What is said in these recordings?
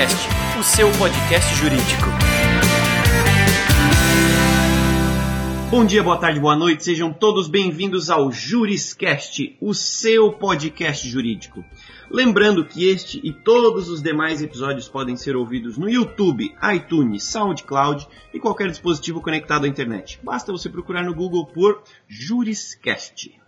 Juriscast, o seu podcast jurídico. Bom dia, boa tarde, boa noite, sejam todos bem-vindos ao Juriscast, o seu podcast jurídico. Lembrando que este e todos os demais episódios podem ser ouvidos no YouTube, iTunes, SoundCloud e qualquer dispositivo conectado à internet. Basta você procurar no Google por Juriscast.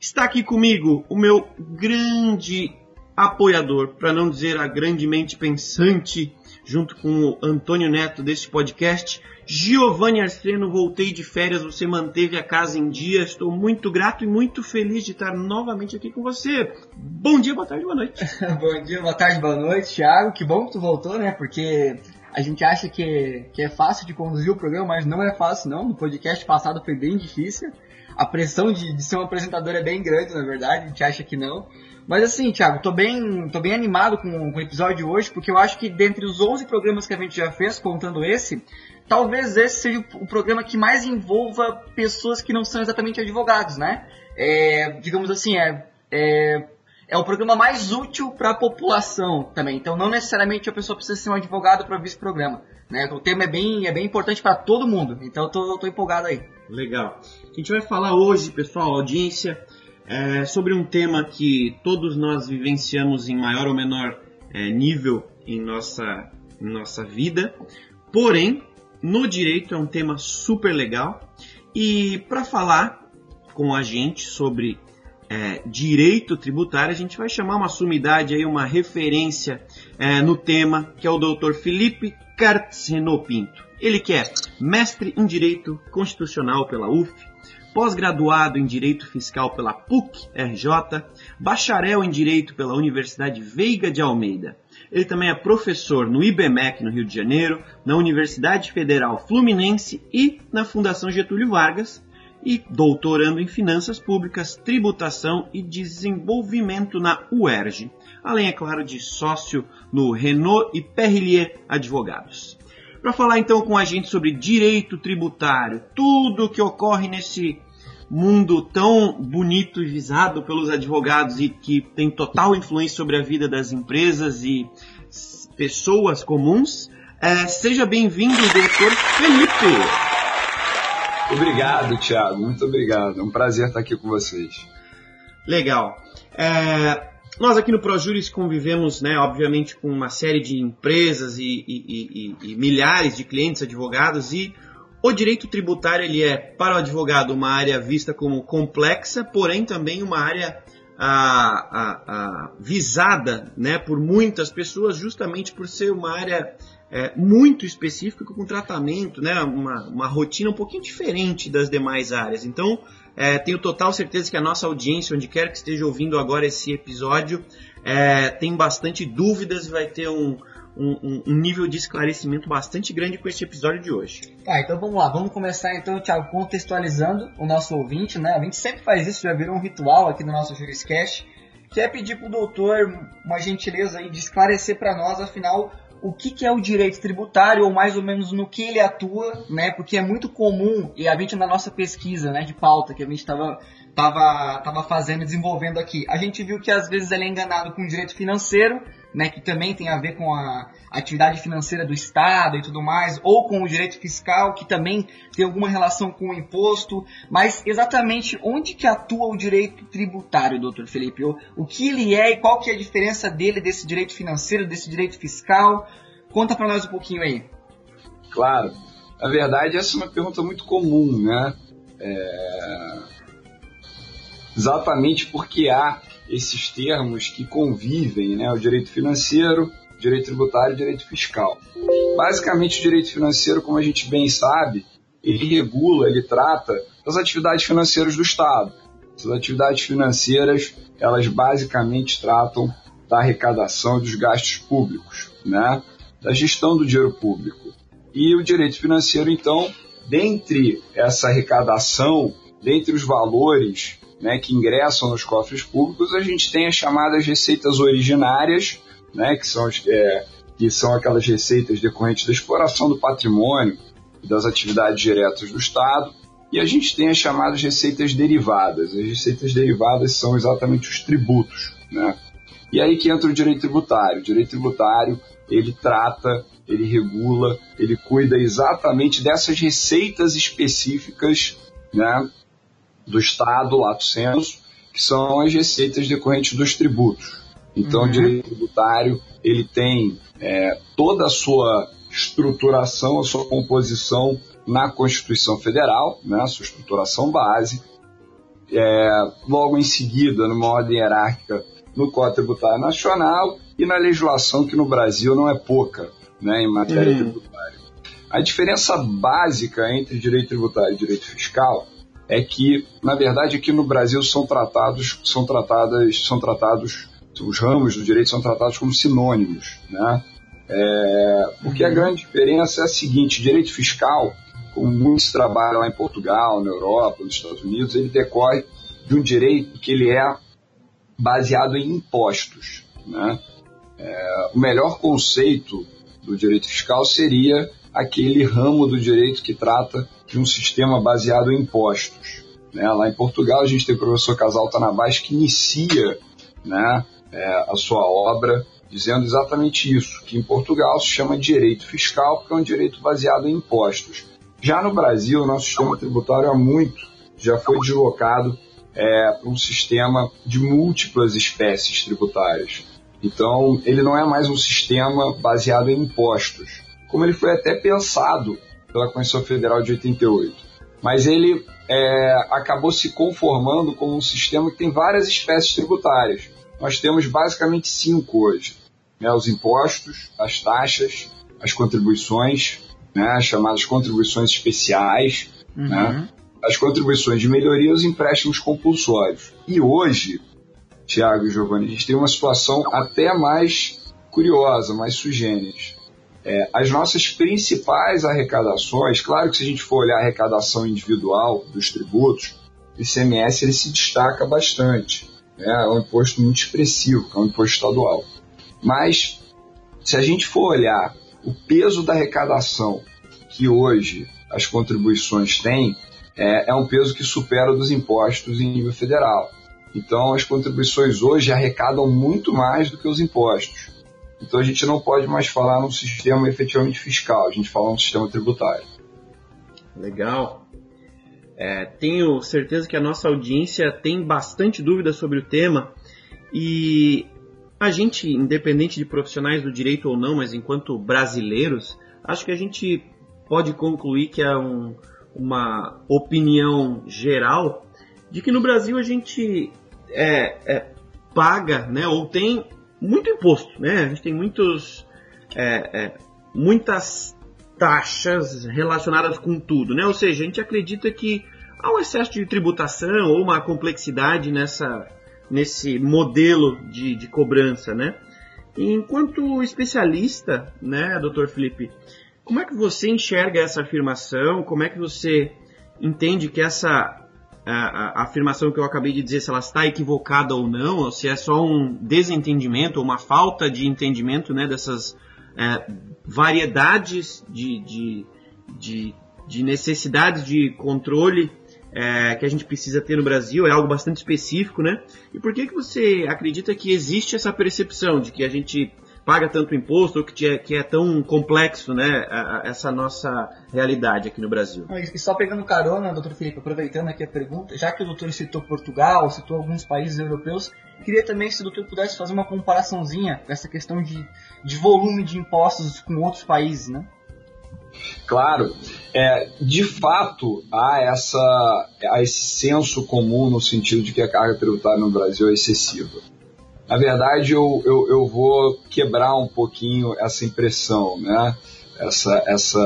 Está aqui comigo o meu grande apoiador, para não dizer a grandemente pensante, junto com o Antônio Neto deste podcast, Giovanni Arceno, voltei de férias, você manteve a casa em dia. Estou muito grato e muito feliz de estar novamente aqui com você. Bom dia, boa tarde, boa noite. Bom dia, boa tarde, boa noite, Thiago. Que bom que tu voltou, né? Porque a gente acha que, que é fácil de conduzir o programa, mas não é fácil, não. No podcast passado foi bem difícil. A pressão de, de ser um apresentador é bem grande, na verdade. A gente acha que não. Mas assim, Thiago, tô bem, tô bem animado com, com o episódio de hoje, porque eu acho que dentre os 11 programas que a gente já fez, contando esse, talvez esse seja o programa que mais envolva pessoas que não são exatamente advogados, né? É, digamos assim, é, é, é o programa mais útil para a população também. Então, não necessariamente a pessoa precisa ser um advogado para ver esse programa. Né? O tema é bem, é bem importante para todo mundo. Então, eu tô, tô empolgado aí. Legal. A gente vai falar hoje, pessoal, audiência, é, sobre um tema que todos nós vivenciamos em maior ou menor é, nível em nossa, em nossa vida. Porém, no direito é um tema super legal. E para falar com a gente sobre é, direito tributário, a gente vai chamar uma sumidade aí, uma referência é, no tema, que é o Dr. Felipe Carceno Pinto. Ele que é mestre em Direito Constitucional pela UF, pós-graduado em Direito Fiscal pela PUC-RJ, bacharel em Direito pela Universidade Veiga de Almeida, ele também é professor no IBMEC, no Rio de Janeiro, na Universidade Federal Fluminense e na Fundação Getúlio Vargas, e doutorando em Finanças Públicas, Tributação e Desenvolvimento na UERJ, além, é claro, de sócio no Renault e Perrier Advogados. Para falar então com a gente sobre direito tributário, tudo o que ocorre nesse mundo tão bonito e visado pelos advogados e que tem total influência sobre a vida das empresas e pessoas comuns. É, seja bem-vindo, doutor Felipe. Obrigado, Thiago. Muito obrigado. É um prazer estar aqui com vocês. Legal. É, nós aqui no ProJuris convivemos, né, obviamente, com uma série de empresas e, e, e, e milhares de clientes advogados e o direito tributário ele é, para o advogado, uma área vista como complexa, porém também uma área visada né, por muitas pessoas, justamente por ser uma área é, muito específica, com tratamento, né, uma, uma rotina um pouquinho diferente das demais áreas. Então, é, tenho total certeza que a nossa audiência, onde quer que esteja ouvindo agora esse episódio, é, tem bastante dúvidas e vai ter um, um, um, nível de esclarecimento bastante grande com este episódio de hoje. Tá, então vamos lá, vamos começar então, Thiago, contextualizando o nosso ouvinte, né? A gente sempre faz isso, já virou um ritual aqui no nosso Juriscast, que é pedir pro doutor uma gentileza aí de esclarecer para nós, afinal, o que, que, é o direito tributário, ou mais ou menos no que ele atua, né? Porque é muito comum, e a gente na nossa pesquisa né, de pauta que a gente estava tava, tava fazendo, desenvolvendo aqui, a gente viu que às vezes ele é enganado com direito financeiro, né, que também tem a ver com a atividade financeira do Estado e tudo mais, ou com o direito fiscal, que também tem alguma relação com o imposto, mas exatamente onde que atua o direito tributário, doutor Felipe? O, o que ele é e qual que é a diferença dele desse direito financeiro, desse direito fiscal? Conta para nós um pouquinho aí. Claro. Na verdade, essa é uma pergunta muito comum, né? É... Exatamente porque há esses termos que convivem, né? O direito financeiro, direito tributário e direito fiscal. Basicamente, o direito financeiro, como a gente bem sabe, ele regula, ele trata das atividades financeiras do Estado. Essas atividades financeiras, elas basicamente tratam da arrecadação dos gastos públicos, né? da gestão do dinheiro público. E o direito financeiro, então, dentre essa arrecadação, dentre os valores né, que ingressam nos cofres públicos, a gente tem as chamadas receitas originárias, né, que, são, é, que são aquelas receitas decorrentes da exploração do patrimônio e das atividades diretas do Estado, e a gente tem as chamadas receitas derivadas. As receitas derivadas são exatamente os tributos. Né? E aí que entra o direito tributário. O direito tributário ele trata, ele regula, ele cuida exatamente dessas receitas específicas né, do Estado, lato senso, que são as receitas decorrentes dos tributos. Então, uhum. o direito tributário ele tem é, toda a sua estruturação, a sua composição na Constituição Federal, né, a sua estruturação base. É, logo em seguida, numa ordem hierárquica, no Código Tributário Nacional e na legislação que no Brasil não é pouca né, em matéria uhum. tributária. A diferença básica entre direito tributário e direito fiscal é que, na verdade, aqui no Brasil são tratados, são tratadas, são tratados, os ramos do direito são tratados como sinônimos, né? É, porque a uhum. grande diferença é a seguinte: direito fiscal, como muitos trabalham lá em Portugal, na Europa, nos Estados Unidos, ele decorre de um direito que ele é baseado em impostos. Né? É, o melhor conceito do direito fiscal seria aquele ramo do direito que trata de um sistema baseado em impostos. Né? Lá em Portugal, a gente tem o professor Casal Tanabás que inicia né, é, a sua obra dizendo exatamente isso, que em Portugal se chama direito fiscal porque é um direito baseado em impostos. Já no Brasil, o nosso sistema tributário há muito já foi deslocado é, para um sistema de múltiplas espécies tributárias. Então, ele não é mais um sistema baseado em impostos, como ele foi até pensado pela Constituição Federal de 88. Mas ele é, acabou se conformando como um sistema que tem várias espécies tributárias. Nós temos basicamente cinco hoje: né, os impostos, as taxas, as contribuições, né, as chamadas contribuições especiais, uhum. né, as contribuições de melhoria e os empréstimos compulsórios. E hoje, Tiago e Giovanni, a gente tem uma situação até mais curiosa, mais sugêneres. É, as nossas principais arrecadações, claro que se a gente for olhar a arrecadação individual dos tributos, o ICMS ele se destaca bastante. Né? É um imposto muito expressivo, é um imposto estadual. Mas, se a gente for olhar o peso da arrecadação que hoje as contribuições têm, é, é um peso que supera dos impostos em nível federal. Então, as contribuições hoje arrecadam muito mais do que os impostos. Então, a gente não pode mais falar num sistema efetivamente fiscal, a gente fala num sistema tributário. Legal. É, tenho certeza que a nossa audiência tem bastante dúvidas sobre o tema e a gente, independente de profissionais do direito ou não, mas enquanto brasileiros, acho que a gente pode concluir que é um, uma opinião geral de que no Brasil a gente é, é, paga, né, ou tem muito imposto, né? A gente tem muitos, é, é, muitas taxas relacionadas com tudo, né? Ou seja, a gente acredita que há um excesso de tributação ou uma complexidade nessa, nesse modelo de, de cobrança, né? enquanto especialista, né, doutor Felipe, como é que você enxerga essa afirmação? Como é que você entende que essa a, a, afirmação que eu acabei de dizer, se ela está equivocada ou não, ou se é só um desentendimento, uma falta de entendimento né, dessas é, variedades de, de, de, de, necessidades de controle é, que a gente precisa ter no Brasil, é algo bastante específico, né? E por que, que você acredita que existe essa percepção de que a gente paga tanto imposto, ou que é, que é tão complexo, né, essa nossa realidade aqui no Brasil. E só pegando carona, doutor Felipe, aproveitando aqui a pergunta, já que o doutor citou Portugal, citou alguns países europeus, queria também se o doutor pudesse fazer uma comparaçãozinha com essa questão de, de volume de impostos com outros países, né? Claro, é, de fato há, essa, há esse senso comum no sentido de que a carga tributária no Brasil é excessiva. Na verdade, eu, eu, eu vou quebrar um pouquinho essa impressão, né? Essa, essa,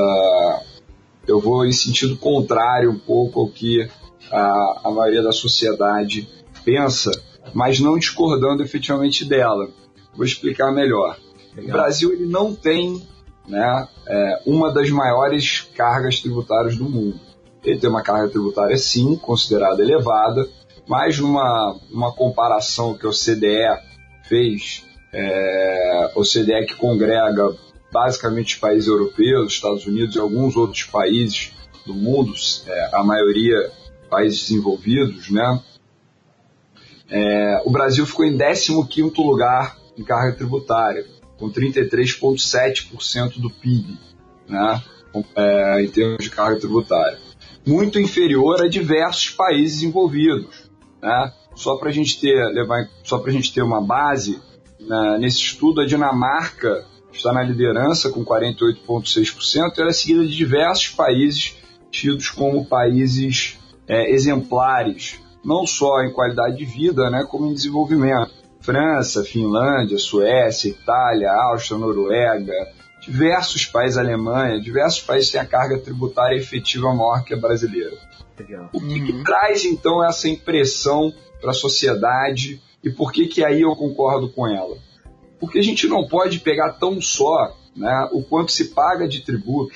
eu vou em sentido contrário um pouco ao que a, a maioria da sociedade pensa, mas não discordando efetivamente dela. Vou explicar melhor. Legal. O Brasil ele não tem né, é, uma das maiores cargas tributárias do mundo. Ele tem uma carga tributária, sim, considerada elevada, mas numa uma comparação que o CDE fez, é, OCDE que congrega basicamente países europeus, Estados Unidos e alguns outros países do mundo, é, a maioria países desenvolvidos, né? É, o Brasil ficou em 15º lugar em carga tributária. com 33,7% do PIB, né, é, em termos de carga tributária. Muito inferior a diversos países envolvidos. Né? Só para a gente ter, levar, só para a gente ter uma base, né, nesse estudo a Dinamarca está na liderança com 48,6%, ela é seguida de diversos países tidos como países é, exemplares, não só em qualidade de vida, né, como em desenvolvimento. França, Finlândia, Suécia, Itália, Áustria, Noruega, diversos países, Alemanha, diversos países têm a carga tributária efetiva maior que a brasileira. Legal. O que, uhum. que traz então essa impressão para a sociedade e por que que aí eu concordo com ela? Porque a gente não pode pegar tão só né, o quanto se paga de tributo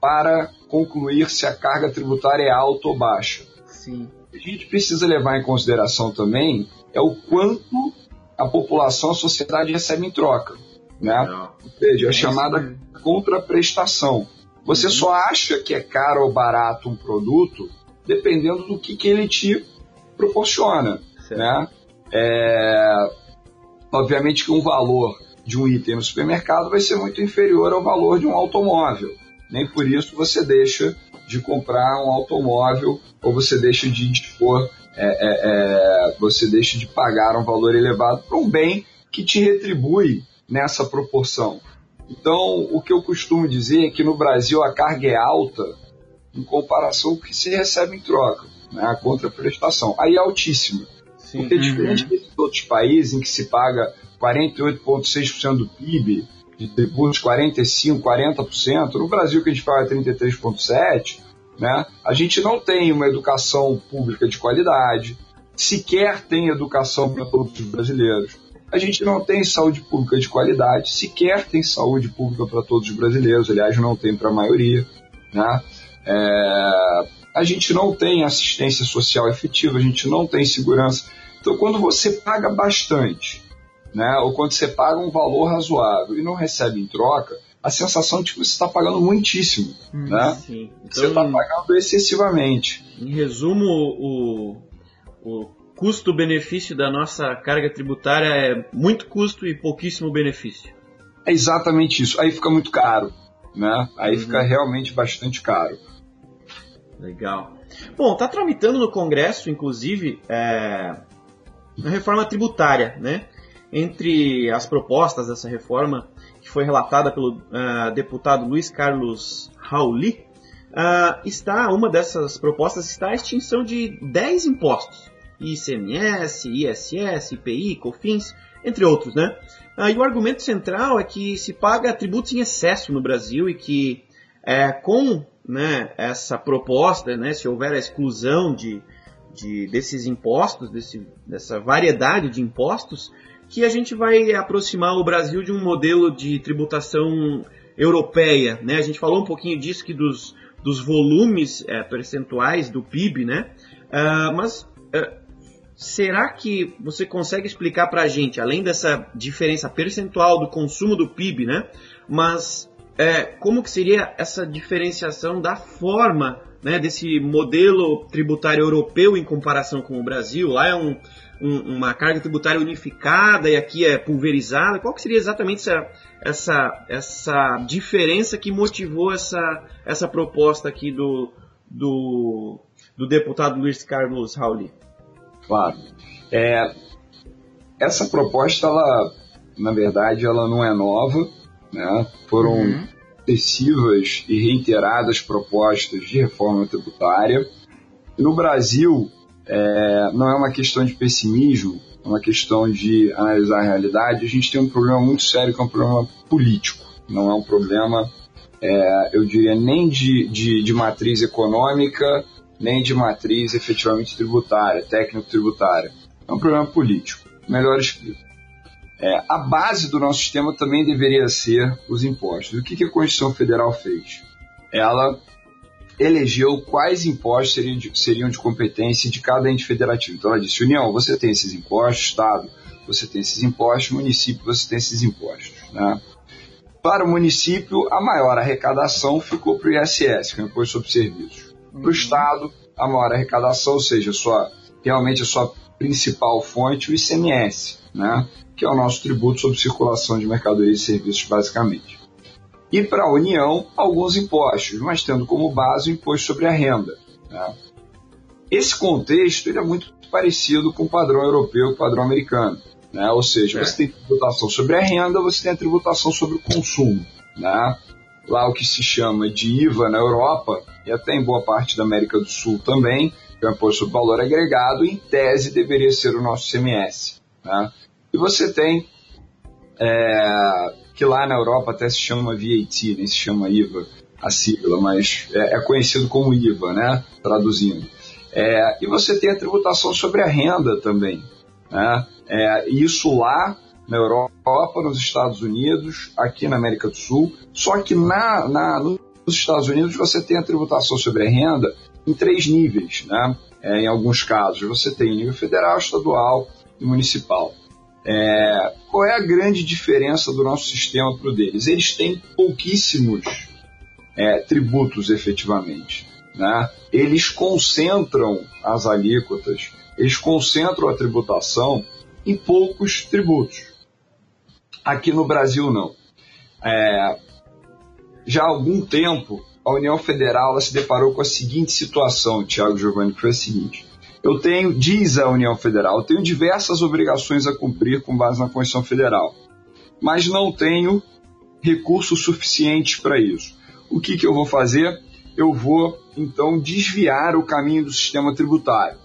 para concluir se a carga tributária é alta ou baixa. Sim. A gente precisa levar em consideração também é o quanto a população, a sociedade recebe em troca. Né? Ou seja, a é chamada contraprestação. Você uhum. só acha que é caro ou barato um produto dependendo do que, que ele te proporciona. Né? É, obviamente que um valor de um item no supermercado vai ser muito inferior ao valor de um automóvel. Nem por isso você deixa de comprar um automóvel ou você deixa de dispor, é, é, é, você deixa de pagar um valor elevado para um bem que te retribui nessa proporção. Então, o que eu costumo dizer é que no Brasil a carga é alta em comparação com o que se recebe em troca, né, a contraprestação. Aí é altíssima. Sim. Porque diferente uhum. desses outros países em que se paga 48,6% do PIB, de tributos 45%, 40%, no Brasil que a gente paga 33,7%, né, a gente não tem uma educação pública de qualidade, sequer tem educação para todos os brasileiros. A gente não tem saúde pública de qualidade, sequer tem saúde pública para todos os brasileiros, aliás, não tem para a maioria. Né? É, a gente não tem assistência social efetiva, a gente não tem segurança. Então, quando você paga bastante, né, ou quando você paga um valor razoável e não recebe em troca, a sensação de que você está pagando muitíssimo, hum, né? Então, você está pagando excessivamente. Em resumo, o, o custo-benefício da nossa carga tributária é muito custo e pouquíssimo benefício. É exatamente isso. Aí fica muito caro, né? Aí uhum. fica realmente bastante caro. Legal. Bom, está tramitando no Congresso, inclusive, é, a reforma tributária, né? Entre as propostas dessa reforma, que foi relatada pelo uh, deputado Luiz Carlos Rauli, uh, está uma dessas propostas está a extinção de 10 impostos: ICMS, ISS, IPI, COFINS, entre outros, né? Uh, e o argumento central é que se paga tributos em excesso no Brasil e que é, com né, essa proposta, né, se houver a exclusão de, de, desses impostos, desse, dessa variedade de impostos, que a gente vai aproximar o Brasil de um modelo de tributação europeia. Né? A gente falou um pouquinho disso, que dos, dos volumes é, percentuais do PIB, né? Uh, mas uh, será que você consegue explicar para a gente, além dessa diferença percentual do consumo do PIB, né? Mas é, como que seria essa diferenciação da forma né, desse modelo tributário europeu em comparação com o Brasil? Lá é um, um, uma carga tributária unificada e aqui é pulverizada. Qual que seria exatamente essa, essa, essa diferença que motivou essa, essa proposta aqui do, do, do deputado Luiz Carlos Rauli? Claro. É, essa proposta, ela, na verdade, ela não é nova né? Foram uhum. excessivas e reiteradas propostas de reforma tributária. E no Brasil, é, não é uma questão de pessimismo, é uma questão de analisar a realidade. A gente tem um problema muito sério que é um problema político, não é um problema, é, eu diria, nem de, de, de matriz econômica, nem de matriz efetivamente tributária, técnico-tributária. É um problema político. Melhor explico. É, a base do nosso sistema também deveria ser os impostos. O que, que a Constituição Federal fez? Ela elegeu quais impostos seriam de, seriam de competência de cada ente federativo. Então ela disse: União, você tem esses impostos, Estado, você tem esses impostos, município, você tem esses impostos. Né? Para o município, a maior arrecadação ficou para o ISS, que é o Imposto sobre Serviços. Para o uhum. Estado, a maior arrecadação, ou seja, sua, realmente a sua principal fonte o ICMS, né? que é o nosso tributo sobre circulação de mercadorias e serviços, basicamente. E para a União, alguns impostos, mas tendo como base o imposto sobre a renda. Né? Esse contexto ele é muito parecido com o padrão europeu e o padrão americano. Né? Ou seja, é. você tem tributação sobre a renda, você tem a tributação sobre o consumo. Né? Lá o que se chama de IVA na Europa, e até em boa parte da América do Sul também, é o imposto sobre valor agregado, em tese deveria ser o nosso CMS. Né? E você tem, é, que lá na Europa até se chama VAT, nem se chama IVA, a sigla, mas é, é conhecido como IVA, né? traduzindo. É, e você tem a tributação sobre a renda também. Né? É, isso lá na Europa, nos Estados Unidos, aqui na América do Sul. Só que na, na, nos Estados Unidos você tem a tributação sobre a renda em três níveis. Né? É, em alguns casos você tem nível federal, estadual e municipal. É, qual é a grande diferença do nosso sistema para o deles? Eles têm pouquíssimos é, tributos efetivamente. Né? Eles concentram as alíquotas, eles concentram a tributação em poucos tributos. Aqui no Brasil, não. É, já há algum tempo, a União Federal se deparou com a seguinte situação, Tiago Giovanni, que foi a seguinte. Eu tenho, diz a União Federal, eu tenho diversas obrigações a cumprir com base na Constituição Federal, mas não tenho recursos suficientes para isso. O que, que eu vou fazer? Eu vou, então, desviar o caminho do sistema tributário.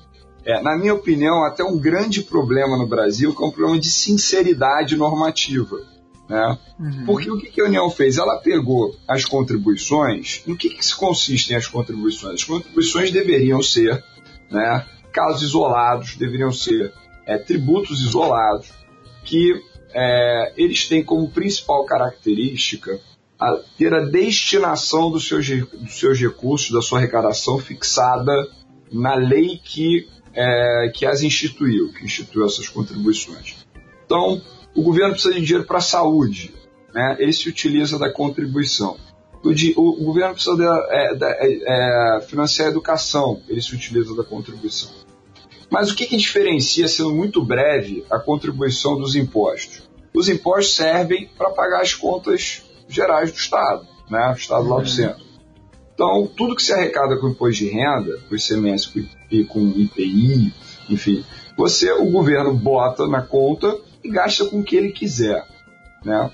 É, na minha opinião, até um grande problema no Brasil, que é um problema de sinceridade normativa. Né? Uhum. Porque o que, a União fez? Ela pegou as contribuições. No que, que se consistem as contribuições? As contribuições deveriam ser né, casos isolados, deveriam ser é, tributos isolados, que é, eles têm como principal característica a ter a destinação dos seus, dos seus recursos, da sua arrecadação fixada na lei que é, que as instituiu, que instituiu essas contribuições. Então, o governo precisa de dinheiro para a saúde, né? ele se utiliza da contribuição. O, o, o governo precisa é, de, é, financiar a educação, ele se utiliza da contribuição. Mas o que, que diferencia, sendo muito breve, a contribuição dos impostos? Os impostos servem para pagar as contas gerais do Estado, né? o Estado lá do uhum. centro. Então, tudo que se arrecada com imposto de renda, com ICMS, com IPI, enfim, você, o governo bota na conta e gasta com o que ele quiser, né?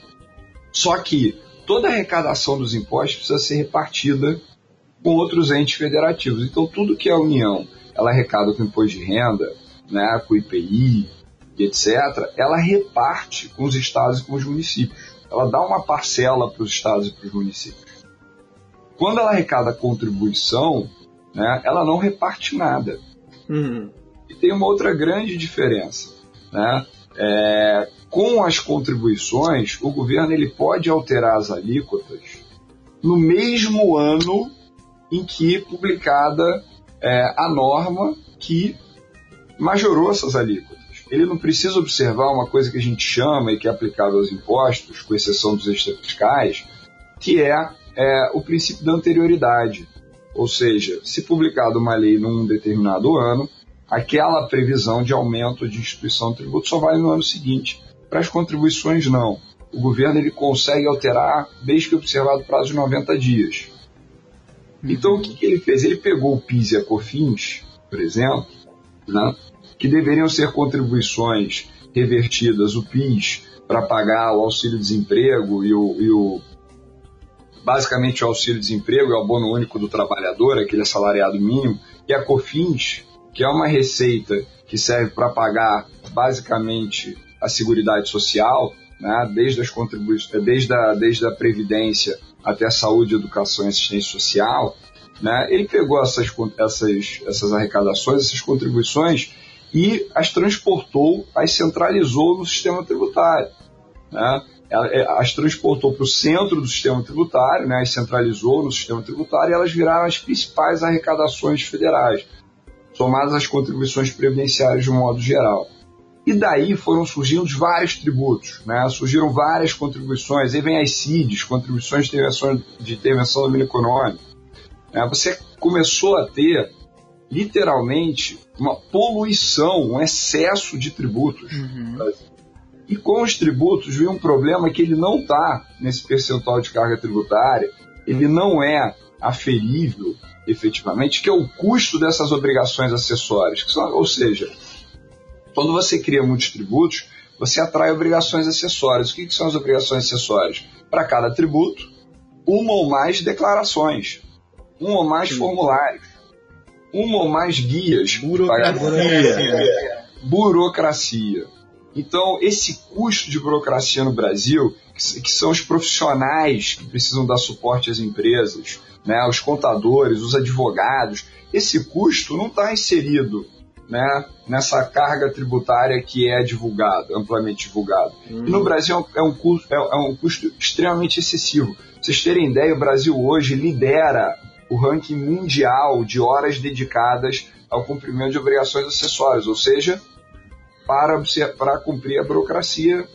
Só que toda a arrecadação dos impostos precisa ser repartida com outros entes federativos. Então, tudo que a União ela arrecada com imposto de renda, né, com IPI, etc., ela reparte com os estados e com os municípios. Ela dá uma parcela para os estados e para os municípios. Quando ela arrecada contribuição, né, ela não reparte nada. Uhum. E tem uma outra grande diferença. Né? É, com as contribuições, o governo ele pode alterar as alíquotas no mesmo ano em que publicada é, a norma que majorou essas alíquotas. Ele não precisa observar uma coisa que a gente chama e que é aplicável aos impostos, com exceção dos extrafiscais, que é é o princípio da anterioridade. Ou seja, se publicada uma lei num determinado ano, aquela previsão de aumento de instituição de tributo só vale no ano seguinte. Para as contribuições, não. O governo ele consegue alterar desde que observado o prazo de 90 dias. Então, o que, que ele fez? Ele pegou o PIS e a COFINS, por exemplo, né, que deveriam ser contribuições revertidas, o PIS para pagar o auxílio-desemprego e o, e o basicamente o auxílio-desemprego, é o abono único do trabalhador, aquele assalariado mínimo, e a COFINS, que é uma receita que serve para pagar basicamente a Seguridade Social, né, desde as contribuições, desde a, desde a Previdência até a saúde, educação e assistência social, né, ele pegou essas, essas, essas arrecadações, essas contribuições e as transportou, as centralizou no sistema tributário. Né? É, as transportou para o centro do sistema tributário, né, as centralizou no sistema tributário e elas viraram as principais arrecadações federais, somadas às contribuições previdenciárias de um modo geral. E daí foram surgindo vários tributos, né, surgiram várias contribuições, aí vem as CIDs, contribuições de intervenção, de intervenção do econômico. Né, você começou a ter literalmente uma poluição, um excesso de tributos. Uhum. E com os tributos vem um problema que ele não está nesse percentual de carga tributária, ele não é aferível efetivamente, que é o custo dessas obrigações acessórias. São, ou seja, quando você cria muitos tributos, você atrai obrigações acessórias. O que, que são as obrigações acessórias? Para cada tributo, uma ou mais declarações, um ou mais Sim. formulários, uma ou mais guias. Burocracia. Burocracia. Então, esse custo de burocracia no Brasil, que são os profissionais que precisam dar suporte às empresas, né, os contadores, os advogados, esse custo não está inserido né, nessa carga tributária que é divulgada, amplamente divulgada. Uhum. E no Brasil é um, custo, é, é um custo extremamente excessivo. Pra vocês terem ideia, o Brasil hoje lidera o ranking mundial de horas dedicadas ao cumprimento de obrigações acessórias, ou seja, para, para cumprir a burocracia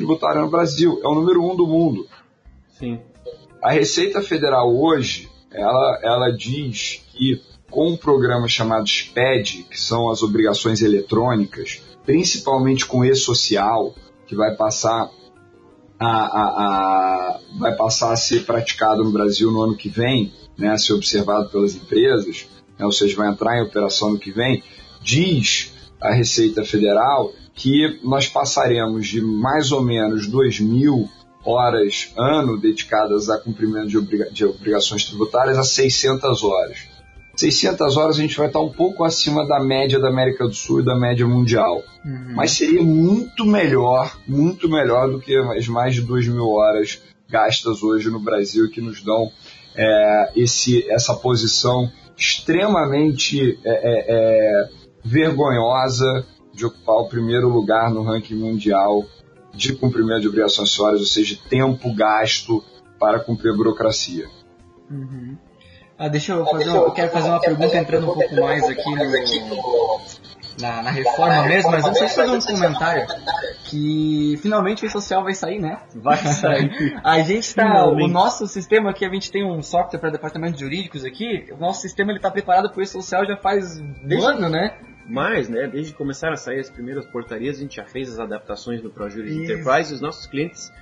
tributária no Brasil. É o número um do mundo. Sim. A Receita Federal hoje, ela, ela diz que com um programa chamado SPED, que são as obrigações eletrônicas, principalmente com e-social, que vai passar a, a, a, vai passar a ser praticado no Brasil no ano que vem, né, a ser observado pelas empresas, né, ou seja, vai entrar em operação no que vem, diz a Receita Federal que nós passaremos de mais ou menos 2 mil horas ano dedicadas a cumprimento de, obriga de obrigações tributárias a 600 horas. 600 horas a gente vai estar um pouco acima da média da América do Sul e da média mundial. Uhum. Mas seria muito melhor, muito melhor do que as mais de 2 mil horas gastas hoje no Brasil que nos dão é, esse, essa posição extremamente é, é, é vergonhosa de ocupar o primeiro lugar no ranking mundial de cumprimento de obrigações acessórias, ou seja, tempo gasto para cumprir a burocracia. Uhum. Ah, deixa eu fazer, uma, eu quero fazer uma pergunta entrando um pouco mais aqui no, na, na reforma mesmo, mas antes de fazer um comentário que finalmente o social vai sair, né? Vai sair. a gente está, o nosso sistema aqui, a gente tem um software para departamentos jurídicos aqui, o nosso sistema ele está preparado para o social já faz um ano, né? Mas, né, desde que começaram a sair as primeiras portarias, a gente já fez as adaptações no ProJuris Enterprise e os nossos clientes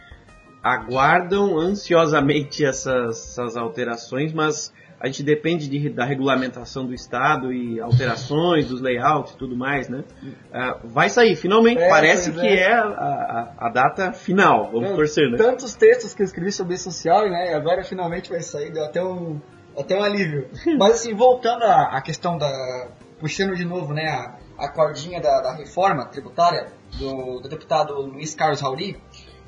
aguardam ansiosamente essas, essas alterações, mas a gente depende de, da regulamentação do Estado e alterações dos layouts e tudo mais, né? Uh, vai sair, finalmente. É, Parece que é, é a, a, data final. Vamos torcer, né? Tantos textos que eu escrevi sobre social, né? Agora finalmente vai sair, deu até um, até um alívio. Mas assim, voltando à, à questão da, puxando de novo né, a, a cordinha da, da reforma tributária do, do, deputado Luiz Carlos Rauli,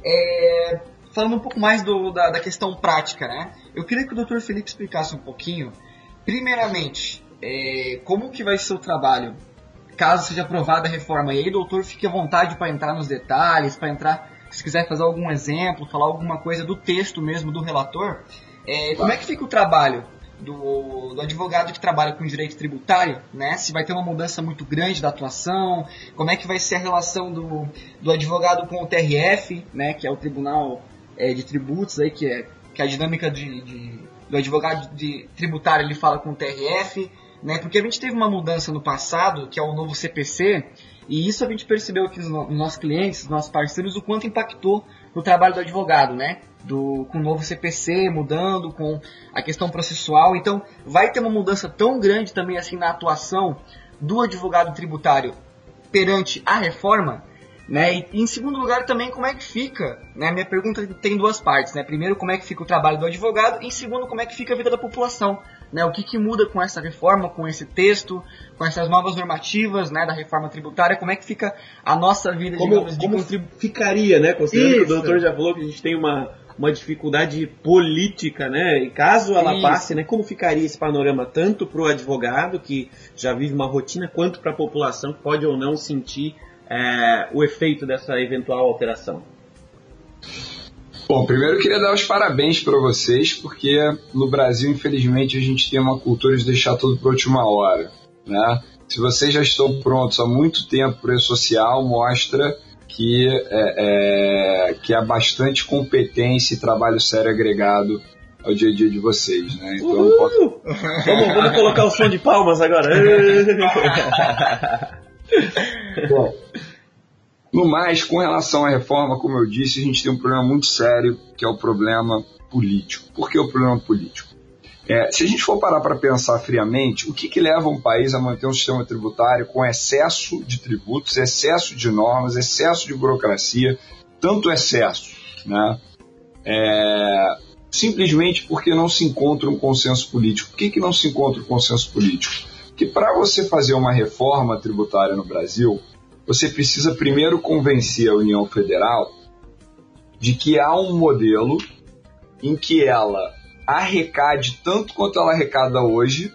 é, falando um pouco mais do, da, da, questão prática, né? Eu queria que o Dr. Felipe explicasse um pouquinho, primeiramente, é, como que vai ser o trabalho caso seja aprovada a reforma. E aí, doutor, fique à vontade para entrar nos detalhes, para entrar, se quiser fazer algum exemplo, falar alguma coisa do texto mesmo do relator. É, como é que fica o trabalho do, do, advogado que trabalha com direito tributário, né? Se vai ter uma mudança muito grande da atuação, como é que vai ser a relação do, do advogado com o TRF, né? Que é o Tribunal é, de Tributos aí, que é, que é a dinâmica de, de, do advogado de tributário ele fala com o TRF, né? Porque a gente teve uma mudança no passado, que é o novo CPC, e isso a gente percebeu aqui nos nossos clientes, nos nossos parceiros, o quanto impactou no trabalho do advogado, né? Do, com o novo CPC mudando, com a questão processual. Então, vai ter uma mudança tão grande também assim na atuação do advogado tributário perante a reforma, né? E em segundo lugar também como é que fica, né? Minha pergunta tem duas partes, né? Primeiro, como é que fica o trabalho do advogado e em segundo, como é que fica a vida da população, né? O que, que muda com essa reforma, com esse texto, com essas novas normativas, né, da reforma tributária, como é que fica a nossa vida, como, digamos, de como ficaria, né? Considerando Isso. que o doutor já falou que a gente tem uma uma dificuldade política, né? E caso ela Isso. passe, né? Como ficaria esse panorama tanto para o advogado que já vive uma rotina, quanto para a população que pode ou não sentir é, o efeito dessa eventual alteração? Bom, primeiro eu queria dar os parabéns para vocês, porque no Brasil, infelizmente, a gente tem uma cultura de deixar tudo para última hora. Né? Se vocês já estão prontos há muito tempo para o social, mostra que é, é, que há bastante competência e trabalho sério agregado ao dia a dia de vocês, né? Então posso... vamos, vamos colocar o som de palmas agora. Bom, no mais, com relação à reforma, como eu disse, a gente tem um problema muito sério, que é o problema político. Por que o problema político? É, se a gente for parar para pensar friamente, o que, que leva um país a manter um sistema tributário com excesso de tributos, excesso de normas, excesso de burocracia, tanto excesso, né? É, simplesmente porque não se encontra um consenso político. Por que, que não se encontra um consenso político? Porque para você fazer uma reforma tributária no Brasil, você precisa primeiro convencer a União Federal de que há um modelo em que ela arrecade tanto quanto ela arrecada hoje,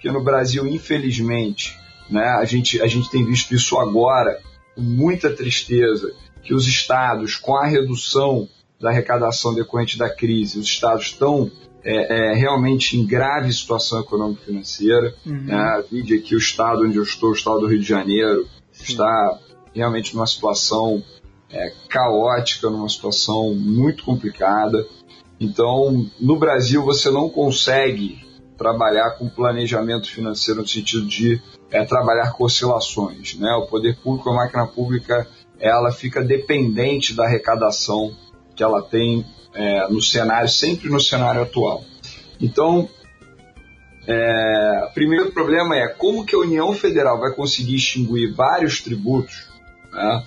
que no Brasil, infelizmente, né, a, gente, a gente tem visto isso agora com muita tristeza, que os estados, com a redução da arrecadação decorrente da crise, os estados estão é, é, realmente em grave situação econômica financeira. Uhum. Né? Vide aqui o estado onde eu estou, o estado do Rio de Janeiro, Sim. está realmente numa situação é, caótica, numa situação muito complicada. Então, no Brasil, você não consegue trabalhar com planejamento financeiro no sentido de é, trabalhar com oscilações. Né? O poder público, a máquina pública, ela fica dependente da arrecadação que ela tem é, no cenário, sempre no cenário atual. Então, é, o primeiro problema é como que a União Federal vai conseguir extinguir vários tributos, né?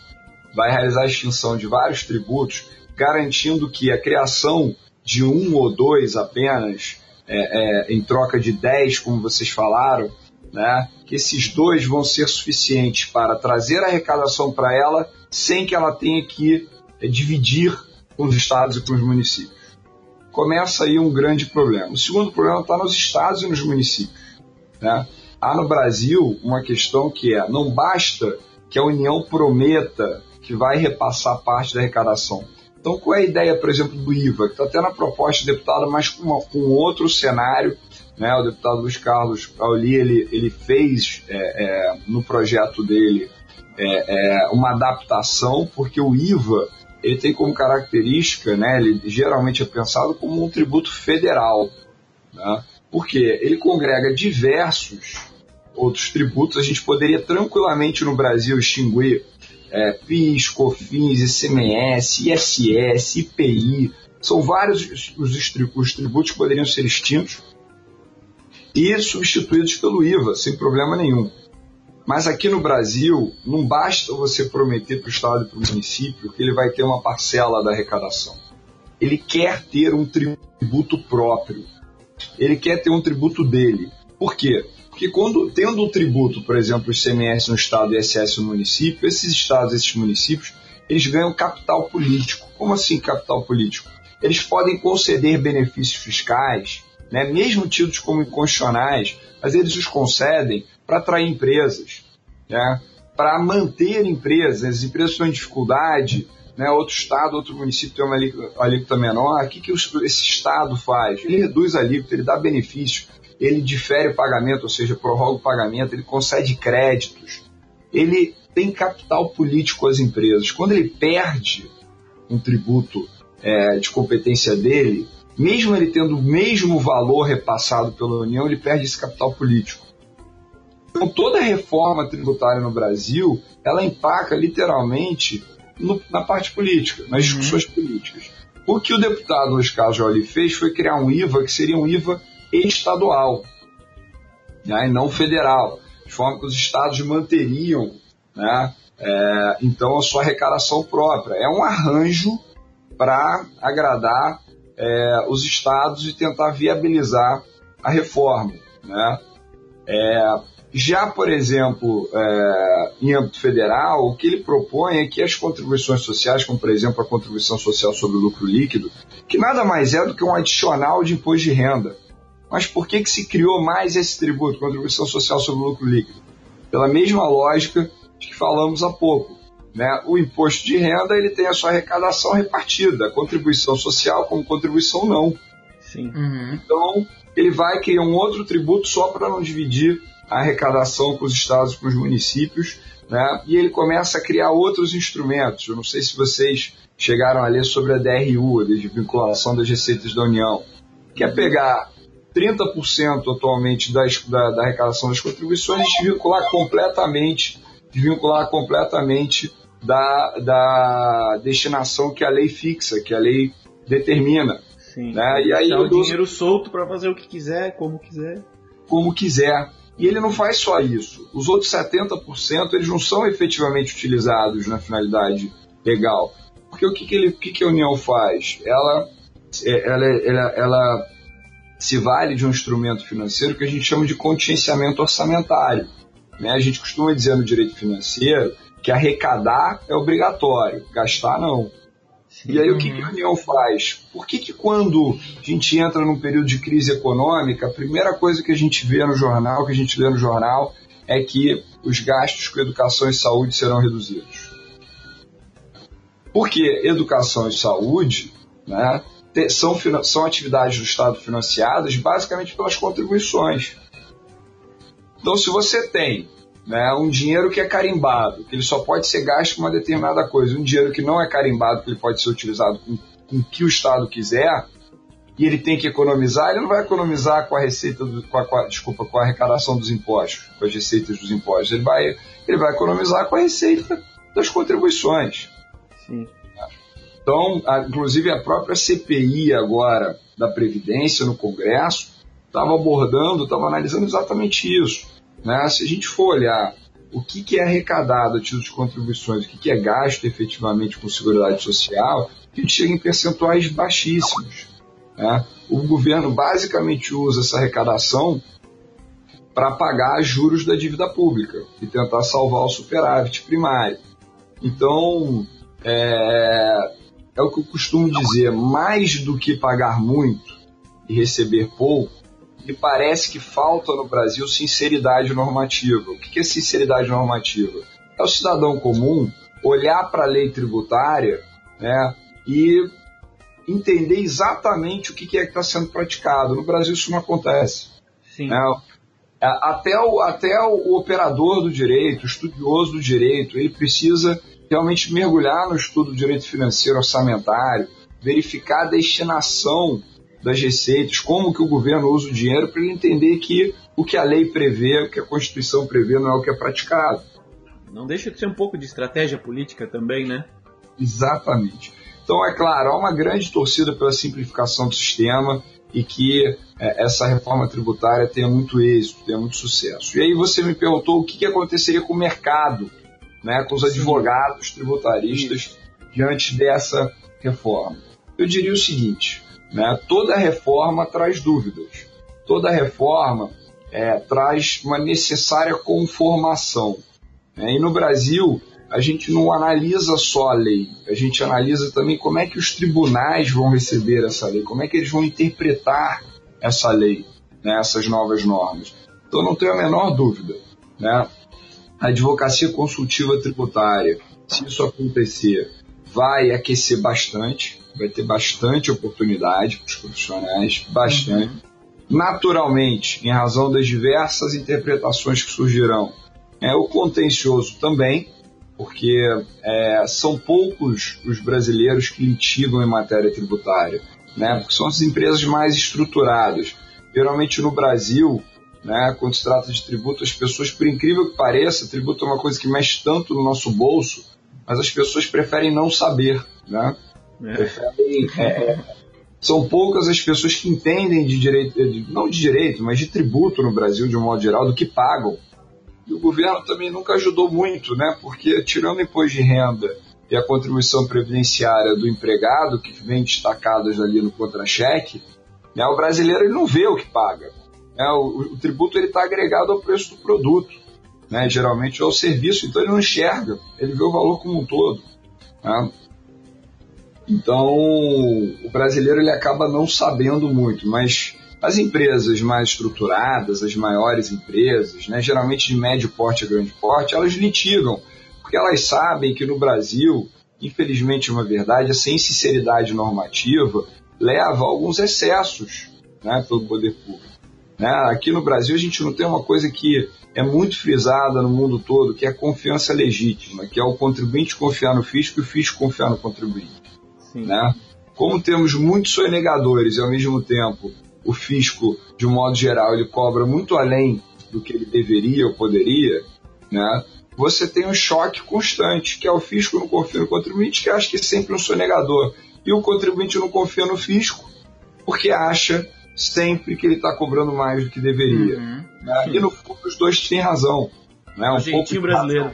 vai realizar a extinção de vários tributos, garantindo que a criação de um ou dois apenas, é, é, em troca de dez, como vocês falaram, né, que esses dois vão ser suficientes para trazer a arrecadação para ela sem que ela tenha que é, dividir com os estados e com os municípios. Começa aí um grande problema. O segundo problema está nos estados e nos municípios. Né? Há no Brasil uma questão que é: não basta que a União prometa que vai repassar parte da arrecadação. Então, qual é a ideia, por exemplo, do IVA, que está até na proposta do deputado, mas com, uma, com outro cenário? Né? O deputado Luiz Carlos Pauli ele, ele fez é, é, no projeto dele é, é uma adaptação, porque o IVA ele tem como característica, né, ele geralmente é pensado como um tributo federal. Né? Porque ele congrega diversos outros tributos. A gente poderia tranquilamente no Brasil extinguir é, PIS, COFINS, ICMS, ISS, IPI. São vários os, os tributos que poderiam ser extintos e substituídos pelo IVA, sem problema nenhum. Mas aqui no Brasil, não basta você prometer para o Estado e para o município que ele vai ter uma parcela da arrecadação. Ele quer ter um tributo próprio. Ele quer ter um tributo dele. Por quê? Porque quando tendo um tributo, por exemplo, o ICMS no Estado e o ISS no município, esses estados, esses municípios, eles ganham capital político. Como assim capital político? Eles podem conceder benefícios fiscais, né, mesmo tidos como inconstitucionais, mas eles os concedem para atrair empresas, né? para manter empresas. As empresas estão em dificuldade, né? outro estado, outro município tem uma alíquota menor. O que, que esse estado faz? Ele reduz a alíquota, ele dá benefício, ele difere o pagamento, ou seja, prorroga o pagamento, ele concede créditos, ele tem capital político às empresas. Quando ele perde um tributo é, de competência dele, mesmo ele tendo o mesmo valor repassado pela União, ele perde esse capital político. Então, toda reforma tributária no Brasil, ela empaca literalmente no, na parte política, nas uhum. discussões uhum. políticas. O que o deputado Luiz Carlos Jolie fez foi criar um IVA que seria um IVA estadual, né, e não federal, de forma que os estados manteriam né, é, então a sua arrecadação própria. É um arranjo para agradar é, os estados e tentar viabilizar a reforma. Né? É, já, por exemplo, é, em âmbito federal, o que ele propõe é que as contribuições sociais, como por exemplo a contribuição social sobre o lucro líquido, que nada mais é do que um adicional de imposto de renda. Mas por que, que se criou mais esse tributo, contribuição social sobre o lucro líquido? Pela mesma lógica de que falamos há pouco. Né? O imposto de renda ele tem a sua arrecadação repartida, contribuição social como contribuição não. Sim. Uhum. Então, ele vai criar um outro tributo só para não dividir a arrecadação com os estados e com os municípios, né? e ele começa a criar outros instrumentos. Eu não sei se vocês chegaram a ler sobre a DRU, a desvinculação das receitas da União. que é pegar 30% atualmente das, da, da, arrecadação das contribuições desvincular completamente, desvincular completamente da, da destinação que a lei fixa, que a lei determina. Sim. Né? E aí o dinheiro solto para fazer o que quiser, como quiser. Como quiser. E ele não faz só isso. Os outros 70% eles não são efetivamente utilizados na finalidade legal. Porque o que, que, ele, o que, que a União faz? Ela, é, ela, ela, ela se vale de um instrumento financeiro que a gente chama de contingenciamento orçamentário. Né? A gente costuma dizer no direito financeiro que arrecadar é obrigatório, gastar não. E aí o que, que a União faz? Por que, que quando a gente entra num período de crise econômica, a primeira coisa que a gente vê no jornal, que a gente lê no jornal, é que os gastos com educação e saúde serão reduzidos? Porque educação e saúde né, são, são atividades do Estado financiadas basicamente pelas contribuições. Então, se você tem né, um dinheiro que é carimbado, que ele só pode ser gasto com uma determinada coisa, um dinheiro que não é carimbado, que ele pode ser utilizado com, com o que o Estado quiser, e ele tem que economizar, ele não vai economizar com a receita, do, com a, com a, desculpa, com a arrecadação dos impostos, com as receitas dos impostos, ele vai, ele vai economizar com a receita das contribuições. Sim. Então, a, inclusive a própria CPI agora da Previdência no Congresso estava abordando, estava analisando exatamente isso. Né? Se a gente for olhar o que, que é arrecadado a título de contribuições, o que, que é gasto efetivamente com Seguridade Social, a gente chega em percentuais baixíssimos. Né? O governo basicamente usa essa arrecadação para pagar juros da dívida pública e tentar salvar o superávit primário. Então, é, é o que eu costumo dizer, mais do que pagar muito e receber pouco, me parece que falta no Brasil sinceridade normativa. O que é sinceridade normativa? É o cidadão comum olhar para a lei tributária né, e entender exatamente o que é que está sendo praticado. No Brasil isso não acontece. Né? Até, o, até o operador do direito, o estudioso do direito, ele precisa realmente mergulhar no estudo do direito financeiro orçamentário, verificar a destinação das receitas, como que o governo usa o dinheiro para ele entender que o que a lei prevê, o que a Constituição prevê não é o que é praticado. Não deixa de ser um pouco de estratégia política também, né? Exatamente. Então, é claro, há uma grande torcida pela simplificação do sistema e que é, essa reforma tributária tenha muito êxito, tenha muito sucesso. E aí você me perguntou o que, que aconteceria com o mercado né, com os advogados tributaristas diante dessa reforma. Eu diria o seguinte: né, toda reforma traz dúvidas, toda reforma é, traz uma necessária conformação. Né, e no Brasil, a gente não analisa só a lei, a gente analisa também como é que os tribunais vão receber essa lei, como é que eles vão interpretar essa lei, né, essas novas normas. Então, não tenho a menor dúvida. Né? a advocacia consultiva tributária, se isso acontecer, vai aquecer bastante, vai ter bastante oportunidade para os profissionais, bastante. Uhum. Naturalmente, em razão das diversas interpretações que surgirão, é o contencioso também, porque é, são poucos os brasileiros que litigam em matéria tributária, né? Porque são as empresas mais estruturadas. Geralmente no Brasil, né? Quando se trata de tributo, as pessoas, por incrível que pareça, tributo é uma coisa que mexe tanto no nosso bolso, mas as pessoas preferem não saber, né? É. Preferem, é, é, são poucas as pessoas que entendem de direito, não de direito, mas de tributo no Brasil, de um modo geral, do que pagam. E o governo também nunca ajudou muito, né? Porque tirando o imposto de renda e a contribuição previdenciária do empregado, que vem destacadas ali no contra-cheque, né, o brasileiro ele não vê o que paga. É, o, o, tributo está agregado ao preço do produto, né, geralmente ao serviço, então ele não enxerga, ele vê o valor como um todo. Né? Então, o brasileiro ele acaba não sabendo muito, mas as empresas mais estruturadas, as maiores empresas, né, geralmente de médio porte a grande porte, elas litigam, porque elas sabem que no Brasil, infelizmente é uma verdade, essa insinceridade normativa leva a alguns excessos né, pelo poder público. Né? Aqui no Brasil a gente não tem uma coisa que é muito frisada no mundo todo, que é a confiança legítima, que é o contribuinte confiar no fisco e o fisco confiar no contribuinte. Né? como temos muitos sonegadores e ao mesmo tempo o fisco, de um modo geral, ele cobra muito além do que ele deveria ou poderia, né? Você tem um choque constante, que é o fisco não confia no contribuinte, que acha que é sempre um sonegador. E o contribuinte não confia no fisco, porque acha sempre que ele está cobrando mais do que deveria. Uhum. Né? E no fundo os dois têm razão. Né? Um jeitinho brasileiro.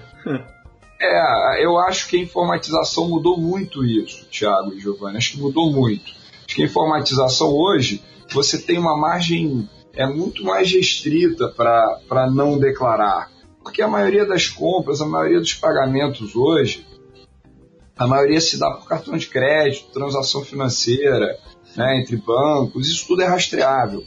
É, eu acho que a informatização mudou muito isso, Thiago e Giovanni. Acho que mudou muito. Acho que a informatização hoje, você tem uma margem é muito mais restrita para não declarar. Porque a maioria das compras, a maioria dos pagamentos hoje, a maioria se dá por cartão de crédito, transação financeira, né, entre bancos, isso tudo é rastreável.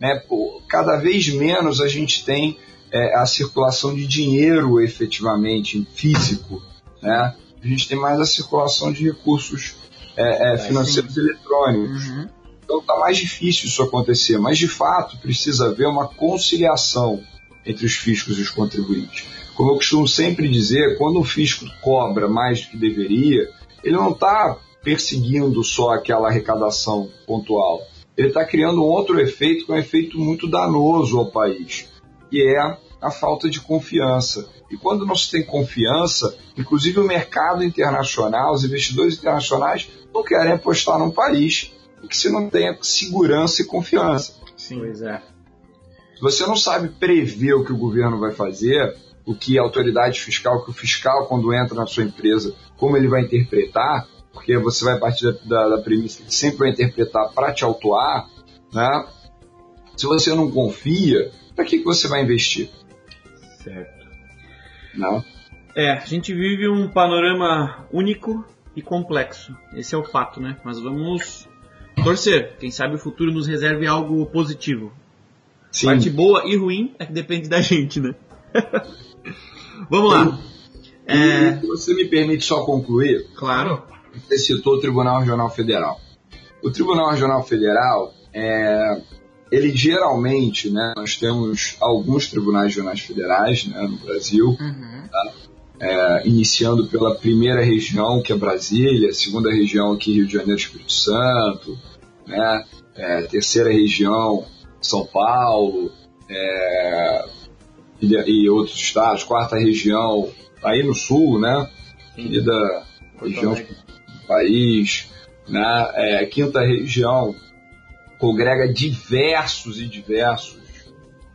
Né? Pô, cada vez menos a gente tem é, a circulação de dinheiro efetivamente físico. Né? A gente tem mais a circulação de recursos é, é, financeiros eletrônicos. Uhum. Então está mais difícil isso acontecer, mas de fato precisa haver uma conciliação entre os fiscos e os contribuintes. Como eu costumo sempre dizer, quando o fisco cobra mais do que deveria, ele não está perseguindo só aquela arrecadação pontual. Ele está criando um outro efeito, que é um efeito muito danoso ao país, que é a falta de confiança. E quando não se tem confiança, inclusive o mercado internacional, os investidores internacionais não querem apostar num país em que se não tenha segurança e confiança. Sim, pois é. Se você não sabe prever o que o governo vai fazer, o que a autoridade fiscal, o que o fiscal, quando entra na sua empresa, como ele vai interpretar, porque você vai partir da, da, da premissa que sempre vai interpretar para te autuar, né? Se você não confia, para que, que você vai investir? Certo. Não? É, a gente vive um panorama único e complexo. Esse é o fato, né? Mas vamos torcer. Quem sabe o futuro nos reserve algo positivo. Sim. Parte boa e ruim é que depende da gente, né? Vamos lá. É... Você me permite só concluir. Claro. Você citou o Tribunal Regional Federal. O Tribunal Regional Federal, é, ele geralmente, né, nós temos alguns tribunais regionais federais né, no Brasil, uhum. tá? É, iniciando pela primeira região, que é Brasília, segunda região aqui Rio de Janeiro, Espírito Santo, né, é, terceira região são Paulo é, e, e, outros estados, quarta região aí no sul, né? Querida região do país, né? É, quinta região congrega diversos e diversos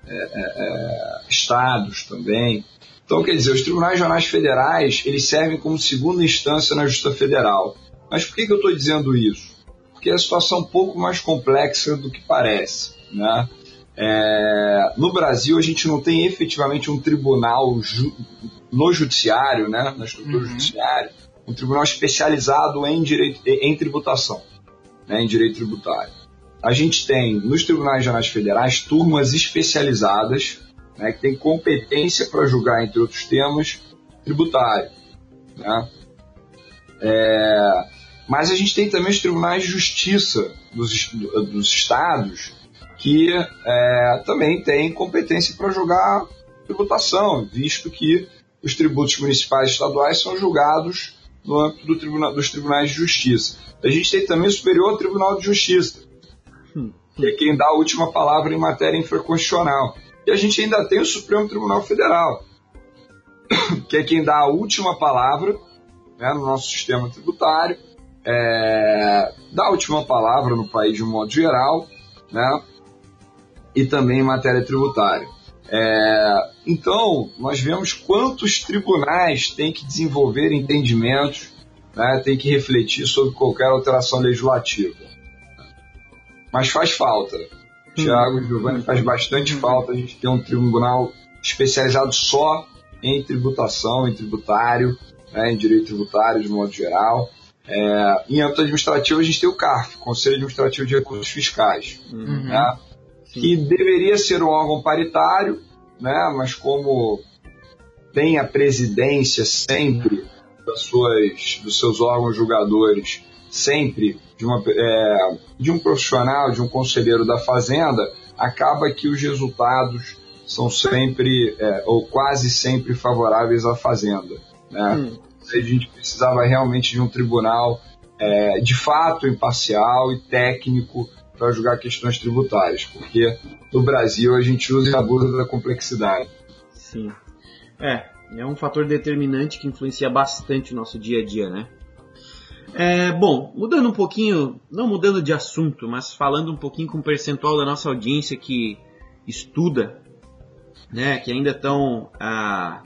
é, é, estados também. Então, quer dizer, os tribunais regionais federais eles servem como segunda instância na Justiça Federal. Mas por que, que eu estou dizendo isso? Porque a situação é um pouco mais complexa do que parece. Né? É, no Brasil, a gente não tem efetivamente um tribunal ju no judiciário, né, na estrutura uhum. judiciária, um tribunal especializado em, direito, em tributação, né, em direito tributário. A gente tem nos tribunais regionais federais turmas especializadas né, que têm competência para julgar, entre outros temas, tributário. Né? É, mas a gente tem também os tribunais de justiça dos, dos estados que é, também têm competência para julgar tributação, visto que os tributos municipais e estaduais são julgados no âmbito do tribunal, dos tribunais de justiça. A gente tem também o Superior Tribunal de Justiça, que é quem dá a última palavra em matéria infraconstitucional. E a gente ainda tem o Supremo Tribunal Federal, que é quem dá a última palavra né, no nosso sistema tributário, é, dá a última palavra no país de um modo geral, né, e também em matéria tributária. É, então, nós vemos quantos tribunais têm que desenvolver entendimentos, né, têm que refletir sobre qualquer alteração legislativa. Mas faz falta. Tiago e Giovanni faz bastante falta a gente ter um tribunal especializado só em tributação, em tributário, né, em direito tributário de modo geral. É, em âmbito administrativo, a gente tem o CARF, Conselho Administrativo de Recursos Fiscais. Uhum. Né? que deveria ser um órgão paritário, né, mas como tem a presidência sempre das suas, dos seus órgãos julgadores, sempre de, uma, é, de um profissional, de um conselheiro da Fazenda, acaba que os resultados são sempre, é, ou quase sempre, favoráveis à Fazenda. Né? Hum. A gente precisava realmente de um tribunal é, de fato imparcial e técnico para julgar questões tributárias, porque no Brasil a gente usa e abusa da complexidade. Sim. É, é um fator determinante que influencia bastante o nosso dia a dia, né? É, bom, mudando um pouquinho, não mudando de assunto, mas falando um pouquinho com o percentual da nossa audiência que estuda, né, que ainda estão ah,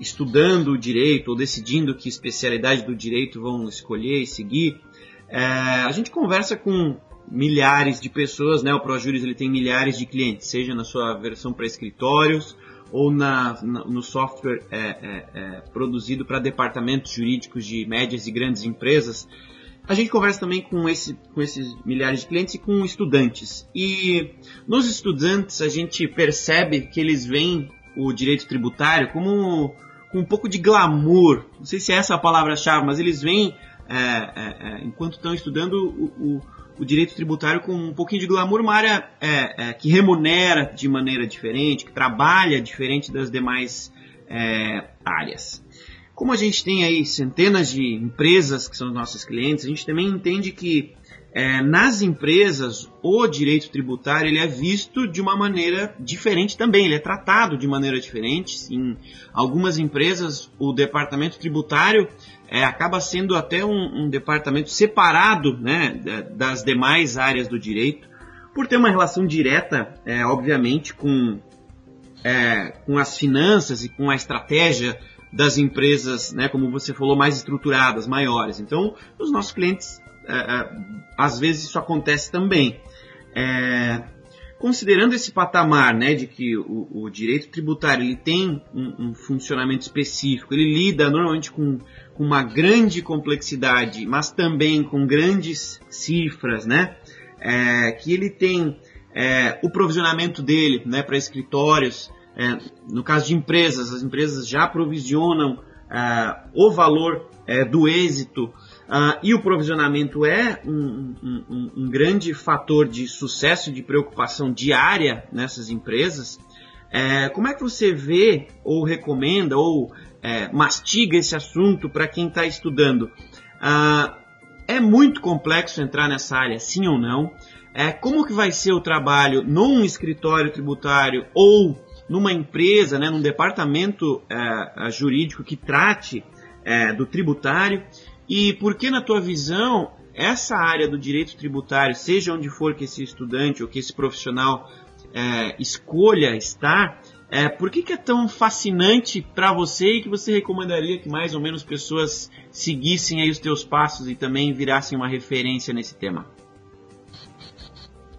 estudando o direito ou decidindo que especialidade do direito vão escolher e seguir, é, a gente conversa com milhares de pessoas, né? O ProJuris ele tem milhares de clientes, seja na sua versão para escritórios ou na, na no software é, é, é produzido para departamentos jurídicos de médias e grandes empresas. A gente conversa também com, esse, com esses milhares de clientes e com estudantes. E nos estudantes a gente percebe que eles veem o direito tributário como com um pouco de glamour. Não sei se é essa a palavra-chave, mas eles veem, é, é, é enquanto estão estudando o, o o direito tributário com um pouquinho de glamour, uma área é, é, que remunera de maneira diferente, que trabalha diferente das demais é, áreas. Como a gente tem aí centenas de empresas que são nossos clientes, a gente também entende que é, nas empresas o direito tributário ele é visto de uma maneira diferente também, ele é tratado de maneira diferente. Em algumas empresas o departamento tributário é, acaba sendo até um, um, departamento separado né, das demais áreas do direito, por ter uma relação direta, é, obviamente, com, é, com as finanças e com a estratégia das empresas, né, como você falou, mais estruturadas, maiores. Então, os nossos clientes, às vezes isso acontece também. É, considerando esse patamar, né, de que o, o direito tributário ele tem um, um, funcionamento específico, ele lida normalmente com com uma grande complexidade, mas também com grandes cifras, né? É, que ele tem é, o provisionamento dele né, para escritórios. É, no caso de empresas, as empresas já provisionam é, o valor é, do êxito Uh, e o provisionamento é um, um, um, grande fator de sucesso e de preocupação diária nessas empresas. É, como é que você vê ou recomenda ou é, mastiga esse assunto para quem está estudando. Ah, é muito complexo entrar nessa área, sim ou não? É, como que vai ser o trabalho num escritório tributário ou numa empresa, né, num departamento é, jurídico que trate é, do tributário? E por que, na tua visão, essa área do direito tributário, seja onde for que esse estudante ou que esse profissional é, escolha estar, é, por que, que é tão fascinante para você e que você recomendaria que mais ou menos pessoas seguissem aí os teus passos e também virassem uma referência nesse tema?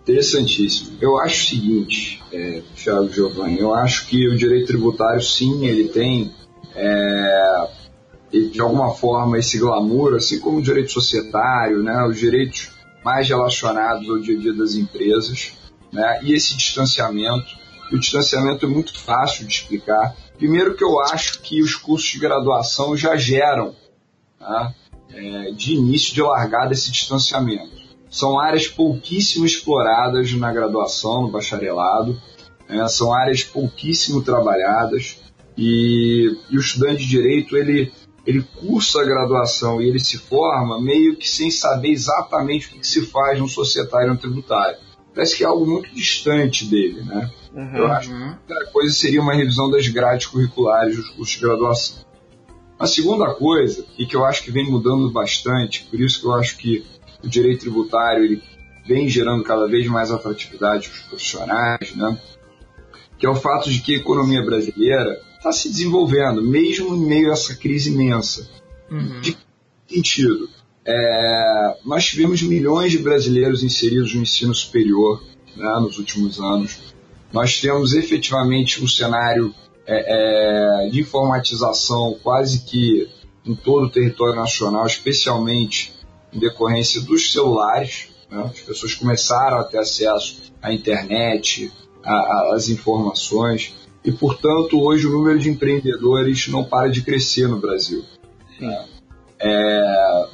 Interessantíssimo. Eu acho o seguinte, é, Thiago Giovanni, eu acho que o direito tributário, sim, ele tem é, de alguma forma esse glamour, assim como o direito societário, né, os direitos mais relacionados ao dia a dia das empresas, né, e esse distanciamento o distanciamento é muito fácil de explicar. Primeiro que eu acho que os cursos de graduação já geram, tá? é, de início de largada, esse distanciamento. São áreas pouquíssimo exploradas na graduação, no bacharelado, é, são áreas pouquíssimo trabalhadas e, e o estudante de direito ele ele cursa a graduação e ele se forma meio que sem saber exatamente o que, se faz no societário e no tributário. Parece que é algo muito distante dele, né? Uhum. Eu acho que a coisa seria uma revisão das grades curriculares dos cursos de graduação. A segunda coisa, e que eu acho que vem mudando bastante, por isso que eu acho que o direito tributário ele vem gerando cada vez mais atratividade para os profissionais, né? que é o fato de que a economia brasileira está se desenvolvendo, mesmo em meio a essa crise imensa. Uhum. De que sentido? É, nós tivemos milhões de brasileiros inseridos no ensino superior né, nos últimos anos nós temos efetivamente um cenário é, é, de informatização quase que em todo o território nacional, especialmente em decorrência dos celulares. Né? As pessoas começaram a ter acesso à internet, às informações, e, portanto, hoje o número de empreendedores não para de crescer no Brasil. É...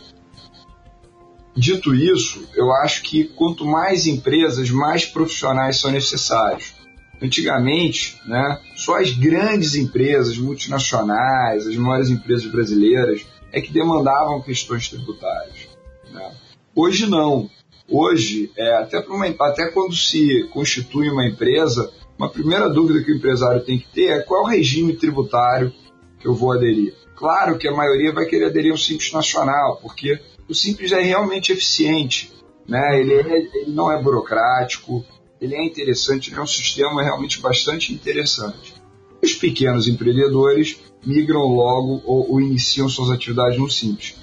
Dito isso, eu acho que quanto mais empresas, mais profissionais são necessários. Antigamente, né, só as grandes empresas multinacionais, as maiores empresas brasileiras, é que demandavam questões tributárias. Né? Hoje não. Hoje, é, até, uma, até quando se constitui uma empresa, uma primeira dúvida que o empresário tem que ter é qual regime tributário que eu vou aderir. Claro que a maioria vai querer aderir ao Simples Nacional, porque o Simples é realmente eficiente, né? ele, é, ele não é burocrático, ele é interessante, ele é um sistema realmente bastante interessante. Os pequenos empreendedores migram logo ou, ou iniciam suas atividades no Simples.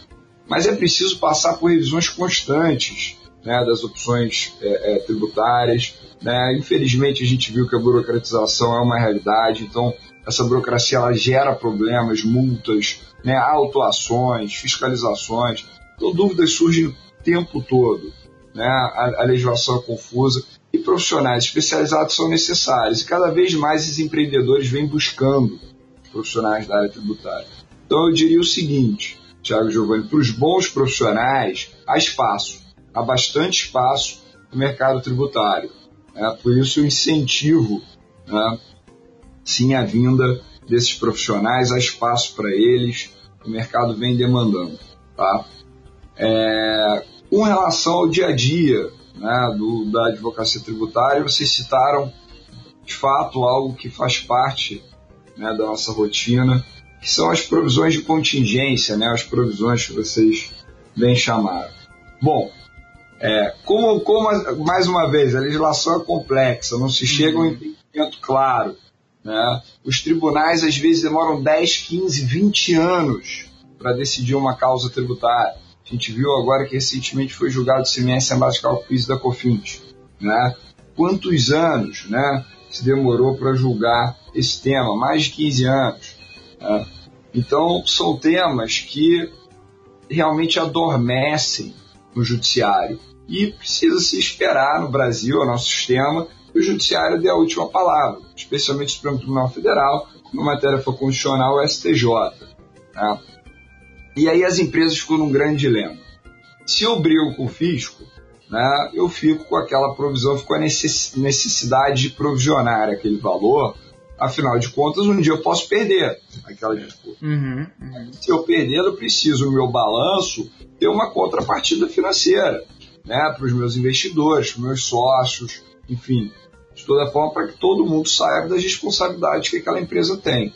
Mas é preciso passar por revisões constantes né, das opções é, é, tributárias. Né? Infelizmente, a gente viu que a burocratização é uma realidade, então essa burocracia ela gera problemas, multas, né, autuações, fiscalizações. Então, dúvidas surgem o tempo todo. Né? A, a legislação é confusa e profissionais especializados são necessários. E cada vez mais esses empreendedores vêm buscando profissionais da área tributária. Então, eu diria o seguinte, Tiago Giovanni, para os bons profissionais, há espaço há bastante espaço no mercado tributário. Né? Por isso, eu incentivo né, sim a vinda desses profissionais, há espaço para eles, o mercado vem demandando. Tá? É, com relação ao dia a dia né, do, da advocacia tributária, vocês citaram de fato algo que faz parte né, da nossa rotina, que são as provisões de contingência, né, as provisões que vocês bem chamaram. Bom, é, como, como, mais uma vez, a legislação é complexa, não se chega a um uhum. entendimento claro. Né? Os tribunais às vezes demoram 10, 15, 20 anos para decidir uma causa tributária. A gente viu agora que recentemente foi julgado o CMS de cálculo da COFINS. Né? Quantos anos né, se demorou para julgar esse tema? Mais de 15 anos. Né? Então, são temas que realmente adormecem no judiciário e precisa se esperar no Brasil, o nosso sistema, que o Judiciário dê a última palavra, especialmente o Supremo Tribunal Federal, quando a matéria for constitucional, o STJ. Tá? E aí as empresas ficam num grande dilema. Se eu brigo com o fisco, né, eu fico com aquela provisão, fico com a necessidade de provisionar aquele valor, afinal de contas, um dia eu posso perder aquela disputa. Uhum, uhum. Se eu perder, eu preciso, no meu balanço, ter uma contrapartida financeira né, para os meus investidores, para os meus sócios, enfim, de toda forma para que todo mundo saiba das responsabilidades que aquela empresa tem.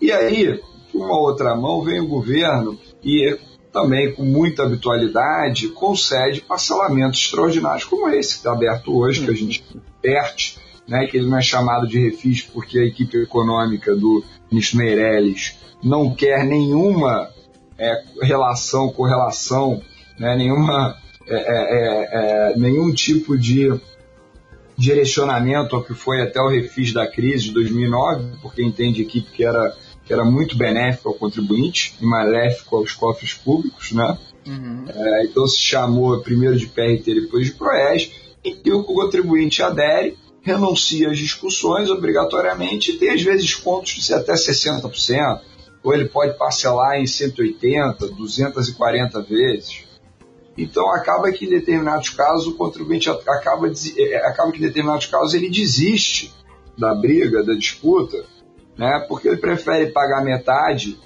E aí, com uma outra mão, vem o governo e também com muita habitualidade concede parcelamentos extraordinários como esse que está aberto hoje, que a gente perde, né, que ele não é chamado de refis porque a equipe econômica do ministro Meirelles não quer nenhuma é, relação, correlação, né, nenhuma é, é, é, nenhum tipo de direcionamento ao que foi até o refis da crise de 2009, porque entende a equipe que era, que era muito benéfico ao contribuinte e maléfico aos cofres públicos, né? Uhum. É, então se chamou primeiro de PRT, depois de PROES, que o contribuinte adere, renuncia às discussões obrigatoriamente e tem às vezes descontos de até 60%, ou ele pode parcelar em 180, 240 vezes. Então acaba que em determinados casos o contribuinte acaba, é, acaba que em determinados casos ele desiste da briga, da disputa, né? Porque ele prefere pagar metade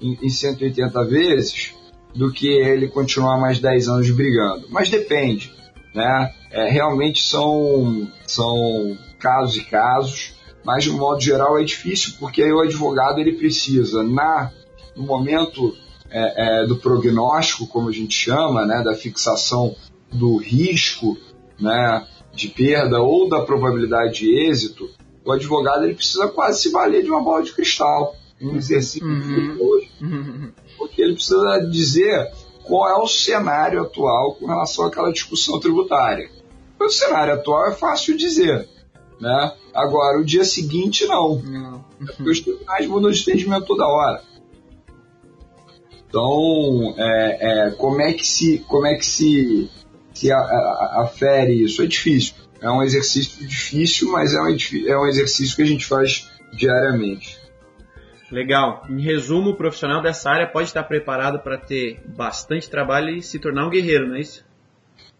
em, em 180 vezes do que ele continuar mais 10 anos brigando. Mas depende, né? É, realmente são, são casos e casos, mas de um modo geral é difícil porque aí o advogado ele precisa na no momento é, é, do prognóstico, como a gente chama, né, da fixação do risco né, de perda ou da probabilidade de êxito, o advogado ele precisa quase se valer de uma bola de cristal, um exercício uhum. hoje, uhum. porque ele precisa dizer qual é o cenário atual com relação àquela discussão tributária. O cenário atual é fácil dizer, né? Agora, o dia seguinte, não. não. Uhum. Porque os tribunais mudam de entendimento toda hora. Então, é, é, como é que se, como é que se, se a, a, afere isso? É difícil. É um exercício difícil, mas é um, é um exercício que a gente faz diariamente. Legal. Em resumo, o profissional dessa área pode estar preparado para ter bastante trabalho e se tornar um guerreiro, não é isso?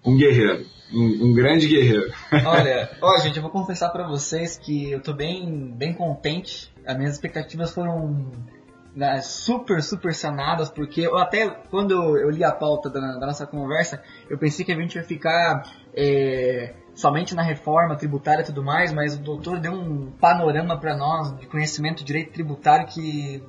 Um guerreiro. Um, um grande guerreiro. Olha, ó, gente, eu vou confessar para vocês que eu estou bem, bem contente. As minhas expectativas foram né, super, super sanadas, porque eu até quando eu li a pauta da, da nossa conversa, eu pensei que a gente ia ficar é, somente na reforma tributária e tudo mais, mas o doutor deu um panorama para nós de conhecimento de direito tributário que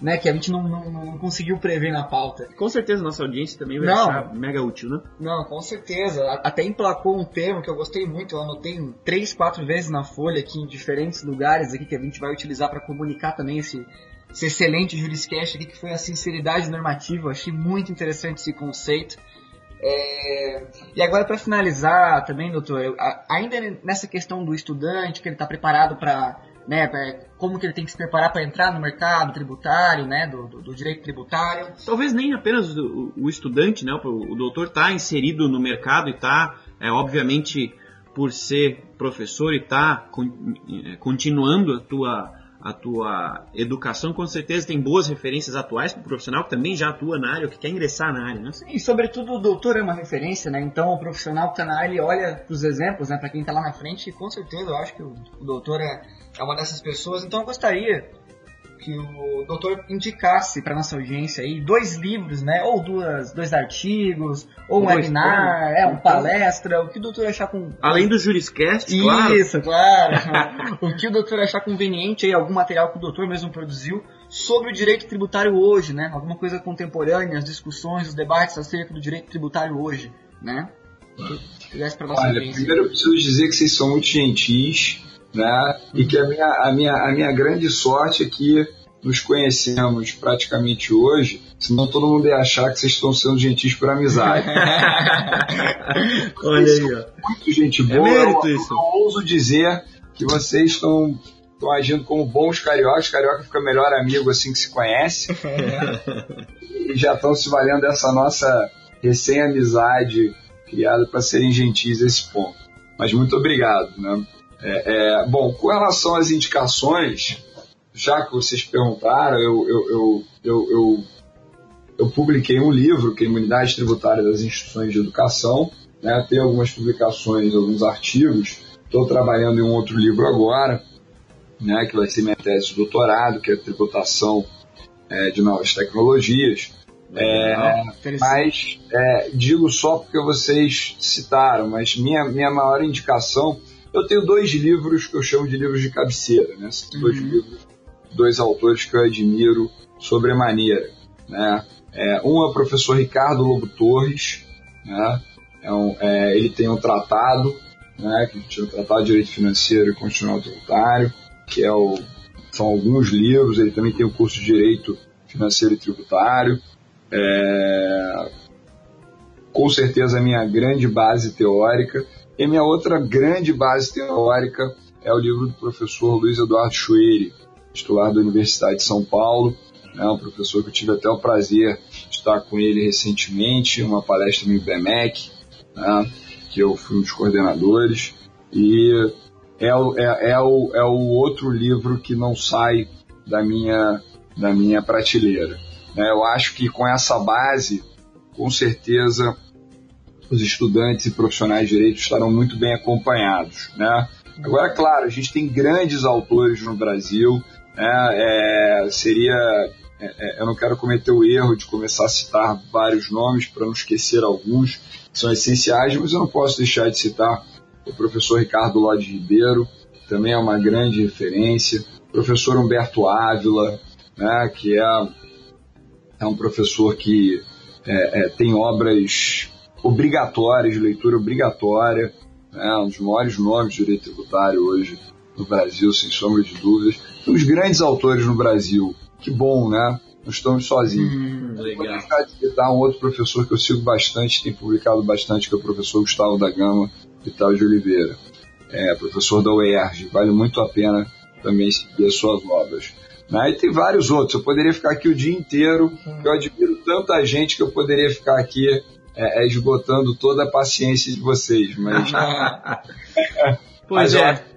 né, que a gente não, não, não, conseguiu prever na pauta. Com certeza nossa audiência também vai não, achar mega útil, né? Não, com certeza. Até emplacou um termo que eu gostei muito, eu anotei três, quatro vezes na folha aqui em diferentes lugares aqui que a gente vai utilizar para comunicar também esse, esse excelente juriscast aqui que foi a sinceridade normativa. Eu achei muito interessante esse conceito. É... E agora para finalizar também, doutor, eu, ainda nessa questão do estudante que ele está preparado para né, como que ele tem que se preparar para entrar no mercado tributário, né, do, do, do direito tributário. Talvez nem apenas o, o estudante, né, o, o doutor está inserido no mercado e está, é, obviamente, por ser professor e está con, é, continuando a tua a tua educação, com certeza tem boas referências atuais para o profissional que também já atua na área ou que quer ingressar na área, né? Sim, e sobretudo o doutor é uma referência, né? Então o profissional que está na área olha para os exemplos, né? Para quem está lá na frente, e com certeza eu acho que o, o doutor é, é uma dessas pessoas. Então eu gostaria que o doutor indicasse para nossa audiência aí dois livros, né? Ou duas, dois artigos, ou um webinar, é, um palestra, o que o doutor achar com. Além do Juriscast, claro. Isso, claro. o que o doutor achar conveniente aí, algum material que o doutor mesmo produziu sobre o direito tributário hoje, né? Alguma coisa contemporânea, as discussões, os debates acerca do direito tributário hoje, né? Olha, primeiro eu preciso dizer que vocês são muito gentis né? E que a minha, a, minha, a minha grande sorte é que nos conhecemos praticamente hoje, senão todo mundo ia achar que vocês estão sendo gentis por amizade. Olha aí, ó. Muito gente boa. É mérito eu, isso. Eu ouso dizer que vocês estão estão agindo como bons cariocas. Carioca fica melhor amigo assim que se conhece. e já estão se valendo dessa nossa recém-amizade criada para serem gentis esse ponto. Mas muito obrigado, né? É, é, bom, com relação às indicações, já que vocês perguntaram, eu, eu, eu, eu, eu, publiquei um livro, que é Imunidade Tributária das Instituições de Educação, né, tem algumas publicações, alguns artigos, estou trabalhando em um outro livro agora, né, que vai ser minha tese de doutorado, que é Tributação é, de Novas Tecnologias. É, mas é, digo só porque vocês citaram, mas minha, minha maior indicação eu tenho dois livros que eu chamo de livros de cabeceira, né? São uhum. dois livros, dois autores que eu admiro sobremaneira, né? É, um é o professor Ricardo Lobo Torres, né? É um, é, ele tem um tratado, né? Que chama Tratado de Direito Financeiro e Constitucional Tributário, que é o, são alguns livros. Ele também tem o curso de Direito Financeiro e Tributário. É, com certeza a minha grande base teórica e minha outra grande base teórica é o livro do professor Luiz Eduardo Chueire, titular da Universidade de São Paulo, é um professor que eu tive até o prazer de estar com ele recentemente, uma palestra no IBMEC, né, que eu fui um dos coordenadores, e é o, é, é, o, é o outro livro que não sai da minha, da minha prateleira. É, eu acho que com essa base, com certeza os estudantes e profissionais de direito estarão muito bem acompanhados. Né? Agora, claro, a gente tem grandes autores no Brasil, né? é, seria. É, é eu não quero cometer o erro de começar a citar vários nomes para não esquecer alguns que são essenciais, mas eu não posso deixar de citar o professor Ricardo Lodi Ribeiro, também é uma grande referência, o professor Humberto Ávila, né, que é, é um professor que é, é, tem obras obrigatórias, de leitura obrigatória, né, um dos maiores nomes de direito tributário hoje no Brasil, sem sombra de dúvidas. Temos grandes autores no Brasil. Que bom, né? Não estamos sozinhos. Hum, legal. Vou deixar de citar um outro professor que eu sigo bastante, tem publicado bastante, que é o professor Gustavo da Gama Vital de Oliveira. É, professor da UERJ. Vale muito a pena também seguir as suas obras. Né? E tem vários outros. Eu poderia ficar aqui o dia inteiro. Eu admiro tanta gente que eu poderia ficar aqui é, é, esgotando toda a paciência de vocês, mas. pois mas, é. Ó,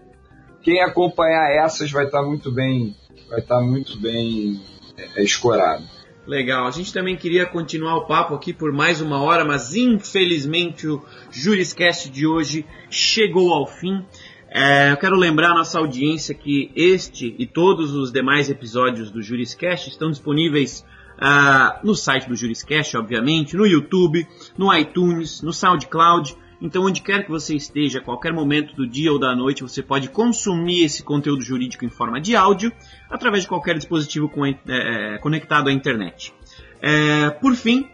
quem acompanhar essas vai estar tá muito bem, vai estar tá muito bem é, é, escorado. Legal. A gente também queria continuar o papo aqui por mais uma hora, mas infelizmente o Juriscast de hoje chegou ao fim. É, eu quero lembrar a nossa audiência que este e todos os demais episódios do Juriscast estão disponíveis uh, no site do Juriscast, obviamente, no YouTube, no iTunes, no SoundCloud. Então, onde quer que você esteja, a qualquer momento do dia ou da noite, você pode consumir esse conteúdo jurídico em forma de áudio através de qualquer dispositivo com, é, conectado à internet. É, por fim,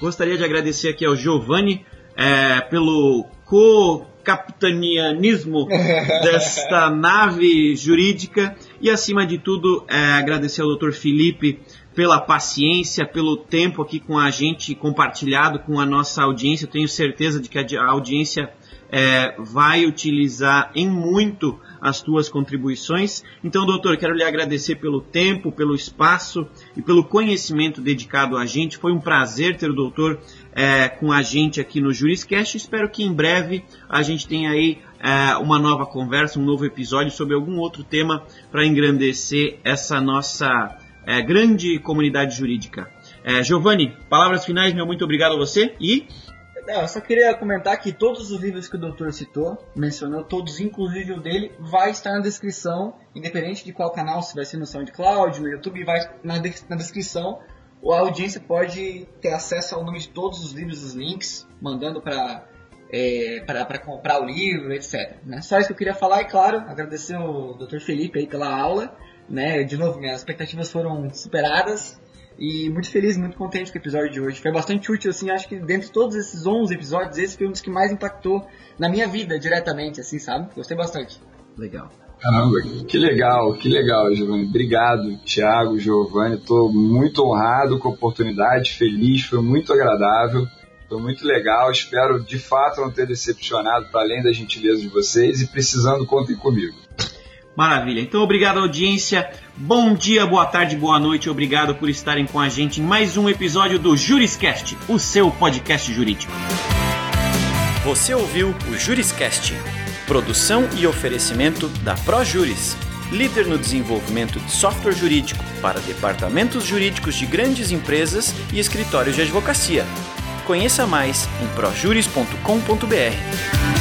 gostaria de agradecer aqui ao Giovanni é, pelo co capitanianismo desta nave jurídica e, acima de tudo, é, agradecer ao Dr. Felipe pela paciência, pelo tempo aqui com a gente compartilhado com a nossa audiência. Tenho certeza de que a audiência é, vai utilizar em muito as tuas contribuições. Então, doutor, quero lhe agradecer pelo tempo, pelo espaço e pelo conhecimento dedicado a gente. Foi um prazer ter o doutor é, com a gente aqui no Juriscast. Espero que em breve a gente tenha aí é, uma nova conversa, um novo episódio sobre algum outro tema para engrandecer essa nossa é, grande comunidade jurídica. É, Giovanni, palavras finais, meu muito obrigado a você e não, eu só queria comentar que todos os livros que o doutor citou, mencionou todos, inclusive o dele, vai estar na descrição, independente de qual canal, se vai ser no SoundCloud, no YouTube, vai na, de na descrição a audiência pode ter acesso ao nome de todos os livros, os links, mandando para é, para comprar o livro, etc. Né? Só isso que eu queria falar e, claro, agradecer ao Dr. Felipe aí pela aula. Né? De novo, minhas expectativas foram superadas e muito feliz, muito contente com o episódio de hoje. Foi bastante útil, assim, acho que dentre todos esses 11 episódios, esse foi um dos que mais impactou na minha vida diretamente, assim, sabe? Gostei bastante. Legal. Caramba, que legal, que legal, Giovanni. Obrigado, Thiago, Giovanni. Estou muito honrado com a oportunidade, feliz, foi muito agradável, foi muito legal. Espero de fato não ter decepcionado para além da gentileza de vocês e precisando, contem comigo. Maravilha. Então, obrigado, audiência. Bom dia, boa tarde, boa noite. Obrigado por estarem com a gente em mais um episódio do Juriscast, o seu podcast jurídico. Você ouviu o Juriscast Produção e oferecimento da ProJuris, líder no desenvolvimento de software jurídico para departamentos jurídicos de grandes empresas e escritórios de advocacia. Conheça mais em projuris.com.br.